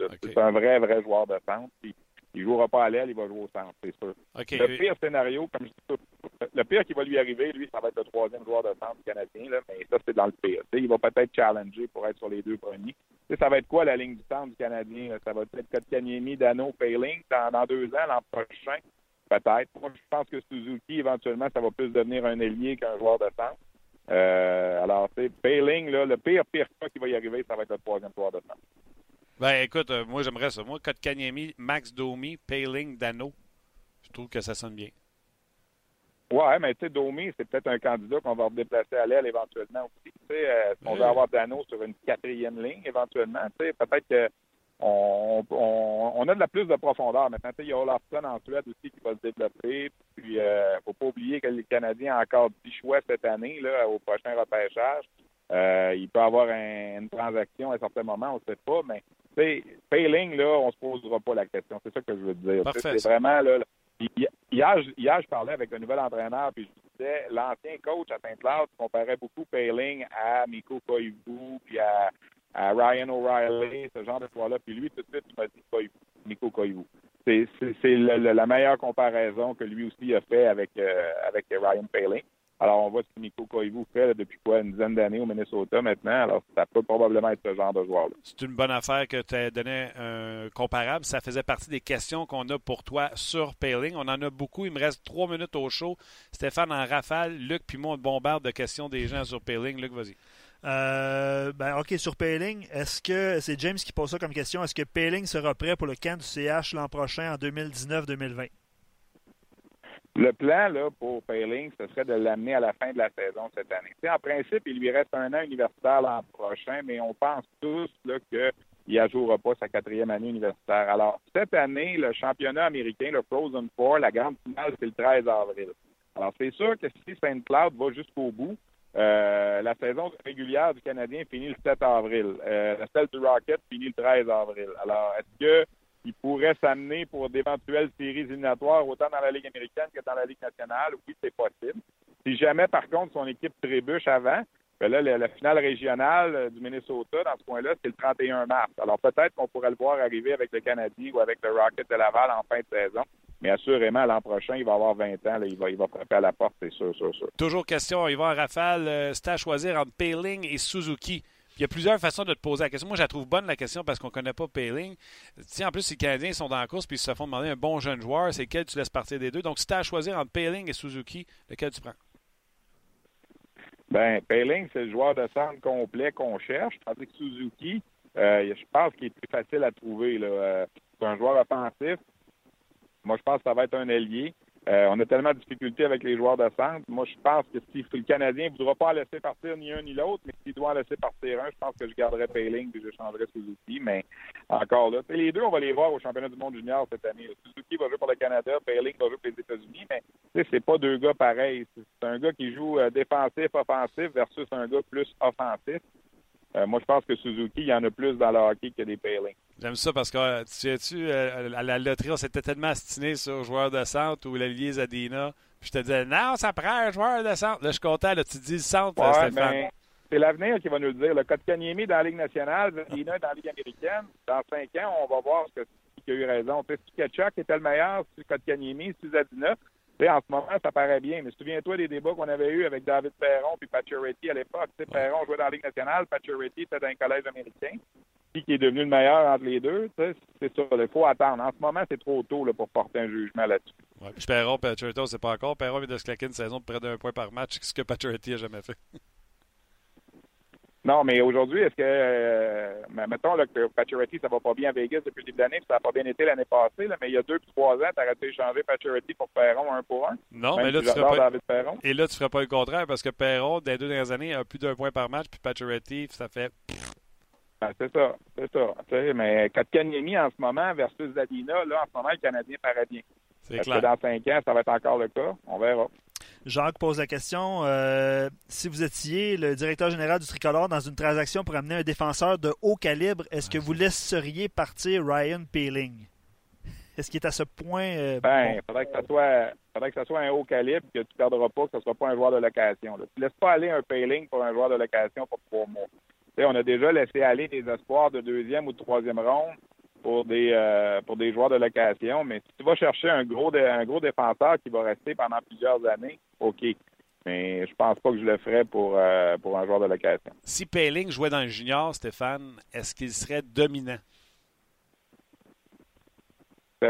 de C'est un vrai, vrai joueur de centre. Puis, il ne jouera pas à l'aile, il va jouer au centre, c'est sûr. Le pire scénario, comme je dis, le pire qui va lui arriver, lui, ça va être le troisième joueur de centre canadien, là, mais ça, c'est dans le pire. il va peut-être challenger pour être sur les deux premiers. ça va être quoi la ligne du centre du Canadien? Ça va être Kotkaniemi, Dano, Payling dans, dans deux ans, l'an prochain? Peut-être. Moi, je pense que Suzuki, éventuellement, ça va plus devenir un ailier qu'un joueur de centre. Euh, alors, c'est Payling, là, le pire, pire cas qui va y arriver, ça va être le troisième joueur de centre. Ben, écoute, euh, moi, j'aimerais ça. Moi, Kotkaniemi, Max Domi, Payling, Dano, je trouve que ça sonne bien. Ouais, mais tu sais, Domi, c'est peut-être un candidat qu'on va déplacer à l'aile éventuellement aussi. Tu sais, euh, on va avoir Dano sur une quatrième ligne éventuellement. Tu sais, peut-être que on, a de la plus de profondeur. Maintenant, il y a Olafson en Suède aussi qui va se développer. Puis, euh, faut pas oublier que les Canadiens ont encore 10 choix cette année là, au prochain repêchage. Euh, il peut y avoir une transaction à un certain moment, on ne sait pas, mais Payling, là, on se posera pas la question. C'est ça que je veux dire. C'est vraiment là. Hier, hier, je parlais avec un nouvel entraîneur, puis je disais, l'ancien coach à Saint-Cloud comparait beaucoup Payling à Miko Koivu, puis à à Ryan O'Reilly, ce genre de fois-là. Puis lui, tout de suite, il m'a dit Nico Koivu. C'est la meilleure comparaison que lui aussi a fait avec, euh, avec Ryan Paling. Alors, on voit ce que Nico Koivu fait depuis quoi, une dizaine d'années au Minnesota maintenant. Alors, ça peut probablement être ce genre de joueur-là. C'est une bonne affaire que tu as donné un comparable. Ça faisait partie des questions qu'on a pour toi sur Paling. On en a beaucoup. Il me reste trois minutes au show. Stéphane en rafale. Luc, puis moi, on bombarde de questions des gens sur Paling. Luc, vas-y. Euh, ben, OK, sur Payling, est-ce que c'est James qui pose ça comme question? Est-ce que Payling sera prêt pour le camp du CH l'an prochain en 2019-2020? Le plan pour Payling, ce serait de l'amener à la fin de la saison cette année. en principe, il lui reste un an universitaire l'an prochain, mais on pense tous qu'il ne jouera pas sa quatrième année universitaire. Alors, cette année, le championnat américain, le Frozen Four, la grande finale, c'est le 13 avril. Alors, c'est sûr que si Saint Cloud va jusqu'au bout, euh, la saison régulière du Canadien finit le 7 avril. Euh, la celle du Rocket finit le 13 avril. Alors, est-ce qu'il pourrait s'amener pour d'éventuelles séries éliminatoires autant dans la Ligue américaine que dans la Ligue nationale? Oui, c'est possible. Si jamais, par contre, son équipe trébuche avant, ben là, la, finale régionale euh, du Minnesota, dans ce point-là, c'est le 31 mars. Alors, peut-être qu'on pourrait le voir arriver avec le Canadien ou avec le Rocket de Laval en fin de saison. Mais assurément, l'an prochain, il va avoir 20 ans. il, va, il va frapper à la porte, c'est sûr, sûr, sûr. Toujours question, il va en rafale. Euh, c'est à choisir entre Payling et Suzuki. Il y a plusieurs façons de te poser la question. Moi, je la trouve bonne, la question, parce qu'on ne connaît pas Payling. Tu en plus, si les Canadiens sont dans la course puis ils se font demander un bon jeune joueur, c'est quel tu laisses partir des deux. Donc, si tu as à choisir entre Payling et Suzuki, lequel tu prends? Ben, Payling, c'est le joueur de centre complet qu'on cherche, tandis que Suzuki, euh, je pense qu'il est plus facile à trouver. Euh, c'est un joueur offensif. Moi, je pense que ça va être un allié. Euh, on a tellement de difficultés avec les joueurs de centre. Moi, je pense que si le Canadien ne voudra pas en laisser partir ni un ni l'autre, mais s'il doit en laisser partir un, je pense que je garderais Payling et je changerais Suzuki. Mais encore là, les deux, on va les voir au championnat du monde junior cette année. Suzuki va jouer pour le Canada, Payling va jouer pour les États-Unis, mais c'est pas deux gars pareils. C'est un gars qui joue euh, défensif, offensif versus un gars plus offensif. Euh, moi, je pense que Suzuki, il y en a plus dans le hockey que des Payling. J'aime ça parce que euh, tu sais-tu, euh, à la loterie, on s'était tellement astiné sur joueur de centre ou l'allié Zadina. Puis je te disais, non, ça prend un joueur de centre. Là, je suis content, là, tu dis le centre, ouais, ben, c'est l'avenir qui va nous le dire. Le Kotkaniemi dans la Ligue nationale, Zadina dans la Ligue américaine. Dans cinq ans, on va voir ce que, qui a eu raison. C'est-tu Ketchuk qui était le meilleur, c'est Kotkaniemi, c'est Zadina. En ce moment, ça paraît bien, mais souviens-toi des débats qu'on avait eus avec David Perron et Pacioretty à l'époque. Perron jouait dans la Ligue nationale, Pacioretty était dans un collège américain. Qui est devenu le meilleur entre les deux, c'est ça. Il faut attendre. En ce moment, c'est trop tôt là, pour porter un jugement là-dessus. Ouais, puis Perron, Pacioretty, on ne sait pas encore. Perron vient de se claquer une saison de près d'un point par match, ce que Pacioretty n'a jamais fait. Non, mais aujourd'hui, est-ce que, euh, mettons là, que Pacioretty, ça va pas bien à Vegas depuis le début de l'année, ça n'a pas bien été l'année passée, là, mais il y a deux puis trois ans, tu aurais pu échanger Pacioretty pour Perron un pour un. Non, mais là, tu ferais pas... Perron. Et là, tu ferais pas le contraire parce que Perron, dans les deux dernières années, a plus d'un point par match, puis Pacioretty, ça fait... Ben, c'est ça, c'est ça. sais, mais Kotkaniemi en ce moment versus Zadina, là, en ce moment, le Canadien paraît bien. C'est clair. Que dans cinq ans, ça va être encore le cas? On verra. Jacques pose la question euh, si vous étiez le directeur général du Tricolore dans une transaction pour amener un défenseur de haut calibre, est-ce que vous laisseriez partir Ryan Peeling? Est-ce qu'il est à ce point euh, Ben, il faudrait que ça soit faudrait que ça soit un haut calibre que tu ne perdras pas, que ce ne soit pas un joueur de location. Tu ne laisses pas aller un Peeling pour un joueur de location pour trois mois. on a déjà laissé aller des espoirs de deuxième ou de troisième ronde pour des euh, pour des joueurs de location, mais si tu vas chercher un gros un gros défenseur qui va rester pendant plusieurs années, OK. Mais je pense pas que je le ferais pour, euh, pour un joueur de location. Si Payling jouait dans le junior, Stéphane, est-ce qu'il serait dominant?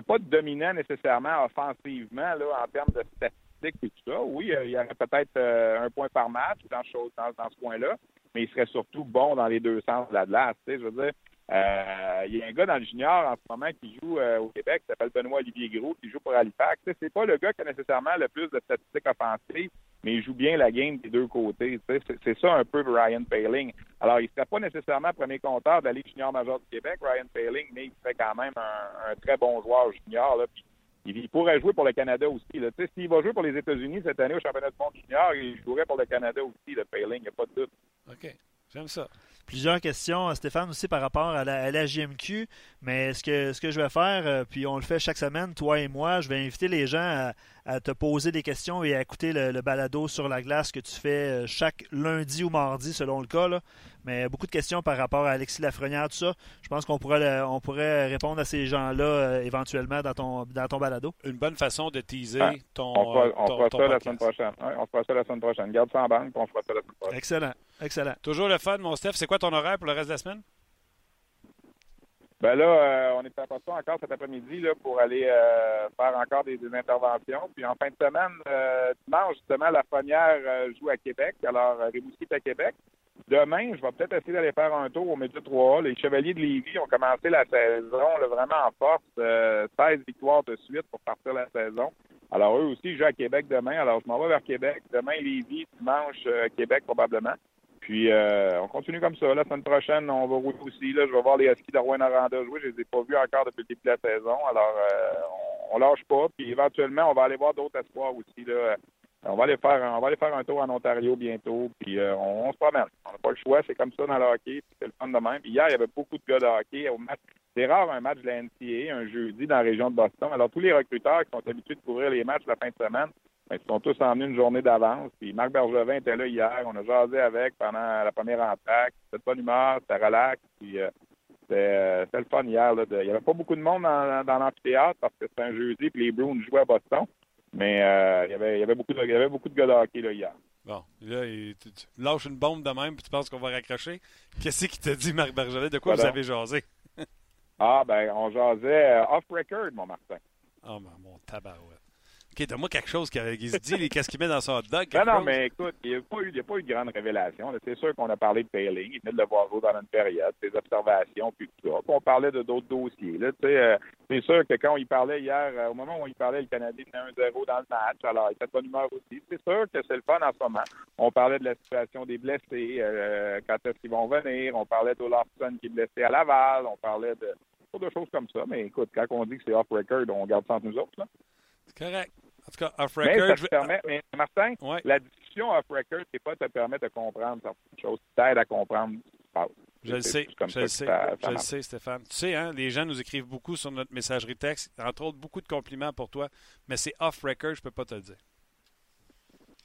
pas dominant nécessairement offensivement là, en termes de statistiques et tout ça. Oui, euh, il y aurait peut-être un point par match dans, dans, dans ce point-là, mais il serait surtout bon dans les deux sens de la glace. Je veux dire, il y a un gars dans le junior en ce moment qui joue euh, au Québec, qui s'appelle Benoît Olivier Gros, qui joue pour Halifax. C'est pas le gars qui a nécessairement le plus de statistiques offensives, mais il joue bien la game des deux côtés. C'est ça un peu Ryan Paling. Alors, il ne serait pas nécessairement premier compteur de la Ligue junior majeure du Québec, Ryan Paling, mais il serait quand même un, très bon joueur junior. Il, pourrait jouer pour le Canada aussi. S'il va jouer pour les États-Unis cette année au championnat du monde junior, il jouerait pour le Canada aussi, le Paling, il n'y a pas de doute. OK. J'aime ça. Plusieurs questions, Stéphane, aussi par rapport à la, à la JMQ. Mais ce que, ce que je vais faire, euh, puis on le fait chaque semaine, toi et moi, je vais inviter les gens à, à te poser des questions et à écouter le, balado sur la glace que tu fais euh, chaque lundi ou mardi selon le cas. Là. Mais beaucoup de questions par rapport à Alexis Lafrenière, tout ça. Je pense qu'on pourrait, on pourrait répondre à ces gens-là euh, éventuellement dans ton, dans ton balado. Une bonne façon de teaser ton. On fera, on fera ça la semaine prochaine. on fera ça la semaine prochaine. Garde ça en banque, on fera ça la semaine prochaine. Excellent. Excellent. Toujours le fun, mon Steph. C'est quoi ton horaire pour le reste de la semaine? Ben là, euh, on est à ça encore cet après-midi là, pour aller euh, faire encore des, interventions. Puis en fin de semaine, euh, dimanche, justement, la première joue à Québec. Alors, Rimouski est à Québec. Demain, je vais peut-être essayer d'aller faire un tour au Média 3 Les Chevaliers de Lévis ont commencé la saison vraiment en force. 16 victoires de suite pour partir la saison. Alors, eux aussi, jouent à Québec demain. Alors, je m'en vais vers Québec. Demain, Lévis, dimanche, Québec probablement. Puis euh, on continue comme ça. La semaine prochaine, on va rouler aussi. Là, je vais voir les Huskies de Rouen-Noranda jouer. Je les ai pas vus encore depuis le début de la saison. Alors, euh, on, lâche pas. Puis éventuellement, on va aller voir d'autres espoirs aussi. Là. On va aller faire, on va aller faire un tour en Ontario bientôt. Puis euh, on, se promène. On n'a pas le choix. C'est comme ça dans le hockey. C'est le fun de même. Puis hier, il y avait beaucoup de gars de hockey au match. C'est rare un match de la NCAA un jeudi dans la région de Boston. Alors tous les recruteurs qui sont habitués de couvrir les matchs la fin de semaine ben, ils sont tous emmenés une journée d'avance. Puis Marc Bergevin était là hier. On a jasé avec pendant la première entraque. C'était de bonne humeur, c'était relax. Puis euh, euh, c'était le fun hier. Là, Il n'y avait pas beaucoup de monde dans, dans l'amphithéâtre parce que c'était un jeudi puis les Bruins jouaient à Boston. Mais euh, il, y avait, il, y avait beaucoup de, il y avait beaucoup de gars de hockey là, hier. Bon, là, il, tu, lâches une bombe de même puis tu penses qu'on va raccrocher. Qu'est-ce qui t'a dit, Marc Bergevin? De quoi vous avez jasé? ah, ben, on jasait off-record, mon Martin. Ah, oh, ben, mon tabarouette. OK, donne-moi quelque chose qui, se dit, qu'est-ce qu'il met dans son hot dog. Non, non, mais écoute, il n'y a, pas eu, pas eu de grande révélation. C'est sûr qu'on a parlé de Payling. Il venait de le voir dans une période, ses observations, puis tout ça. on parlait de d'autres dossiers. Euh, c'est sûr que quand il parlait hier, euh, au moment où il parlait, le Canadien tenait 1-0 dans le match. Alors, il était de bonne humeur aussi. C'est sûr que c'est le fun en ce moment. On parlait de la situation des blessés, euh, quand est-ce qu'ils vont venir. On parlait d'Olafson qui est blessé à Laval. On parlait de, de choses comme ça. Mais écoute, quand on dit que c'est off-record, on garde ça entre nous autres. C'est correct. En tout cas, off-record. Mais, ça te permet, mais Martin, la discussion off-record, c'est pas te permettre de comprendre certaines choses, t'aide à comprendre ce qui se passe. Je le sais, je le sais, je le sais, Stéphane. Tu sais, hein, les gens nous écrivent beaucoup sur notre messagerie texte, entre autres beaucoup de compliments pour toi, mais c'est off-record, je peux pas te le dire.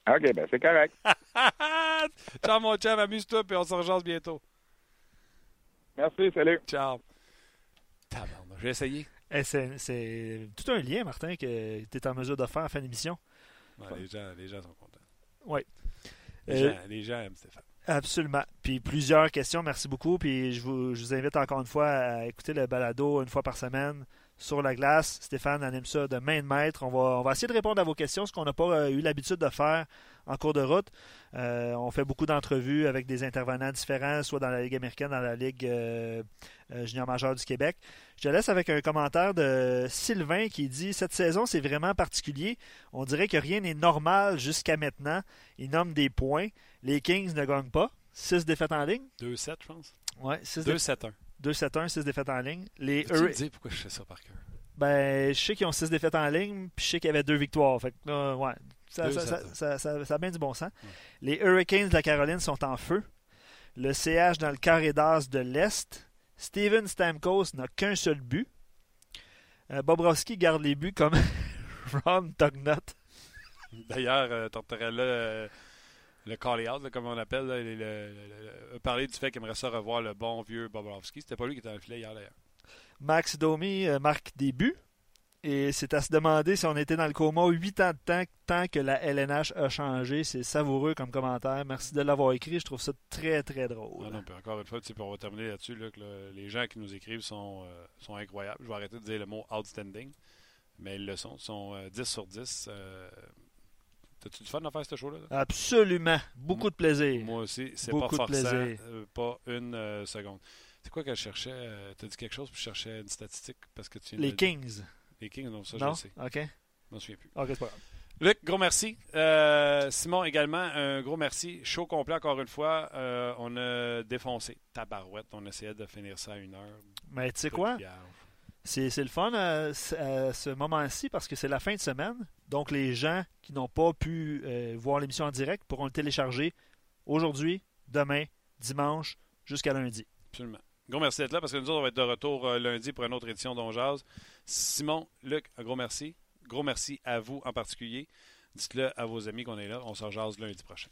OK, ben c'est correct. Ciao, mon chum, amuse-toi, puis on se rejoint bientôt. Merci, salut. Ciao. Je vais essayer. Eh, c'est tout un lien, Martin, que tu es en mesure de faire en fin d'émission. les, gens, les gens sont contents. Oui. Les, gens, les gens aiment Stéphane. Absolument. Puis plusieurs questions, merci beaucoup. Puis je vous, je vous, invite encore une fois à écouter le balado une fois par semaine sur la glace. Stéphane anime ça de main de maître. On va, on va essayer de répondre à vos questions, ce qu'on n'a pas euh, eu l'habitude de faire en cours de route. Euh, on fait beaucoup d'entrevues avec des intervenants différents, soit dans la Ligue américaine, dans la Ligue euh, junior majeure du Québec. Je te laisse avec un commentaire de Sylvain qui dit Cette saison, c'est vraiment particulier. On dirait que rien n'est normal jusqu'à maintenant. Il nomme des points. Les Kings ne gagnent pas. 6 défaites en ligne. 2-7, je pense. Ouais, 6 2-7-1. 2-7-1, 6 défaites en ligne. Les Peux-tu me dire pourquoi je fais ça par cœur? Ben, je sais qu'ils ont 6 défaites en ligne, puis je sais qu'il y avait 2 victoires. Fait que là, ouais, ça, Deux, ça, sept, ça, un. ça- ça a bien du bon sens. Les Hurricanes de la Caroline sont en feu. Le CH dans le carré d'as de l'Est. Steven Stamkos n'a qu'un seul but. Euh, Bobrovski garde les buts comme Ron Tugnut. D'ailleurs, euh, Tortorella, euh, le call out, là, comme on appelle, là, le- le- le- a parlé du fait qu'il aimerait ça revoir le bon vieux Bobrovski. C'était pas lui qui était dans le filet hier, d'ailleurs. Max Domi euh, marque des buts. Et c'est à se demander si on était dans le coma 8 ans de temps, tant que la LNH a changé. C'est savoureux comme commentaire. Merci de l'avoir écrit. Je trouve ça très, très drôle. Ah non, puis encore une fois, on va terminer là-dessus, là, les gens qui nous écrivent sont, euh, sont incroyables. Je vais arrêter de dire le mot outstanding, mais ils le sont. Ils sont euh, 10 sur 10. Euh, T'as-tu du fun à faire ce show-là? Absolument. Beaucoup de plaisir. Moi aussi, c'est pas Beaucoup de forçant, plaisir. euh, pas une euh, seconde. C'est quoi que je cherchais? Euh, T'as dit quelque chose, puis je cherchais une statistique parce que tu Les. Kings. Les Kings, non, ça non? je le sais. OK. Je m'en souviens plus. OK, c'est pas grave. Luc, gros merci. Euh, Simon également, un gros merci. Show complet encore une fois. Euh, on a défoncé tabarouette. On essayait de finir ça à une heure. Mais tu sais quoi? C'est le fun à, ce- à ce moment-ci parce que c'est la fin de semaine. Donc, les gens qui n'ont pas pu euh, voir l'émission en direct pourront le télécharger aujourd'hui, demain, dimanche, jusqu'à lundi. Absolument. Gros merci d'être là parce que nous autres, on va être de retour euh, lundi pour une autre édition d'Onjaz. Simon, Luc, un gros merci. Gros merci à vous en particulier. Dites-le à vos amis qu'on est là. On se rejase lundi prochain.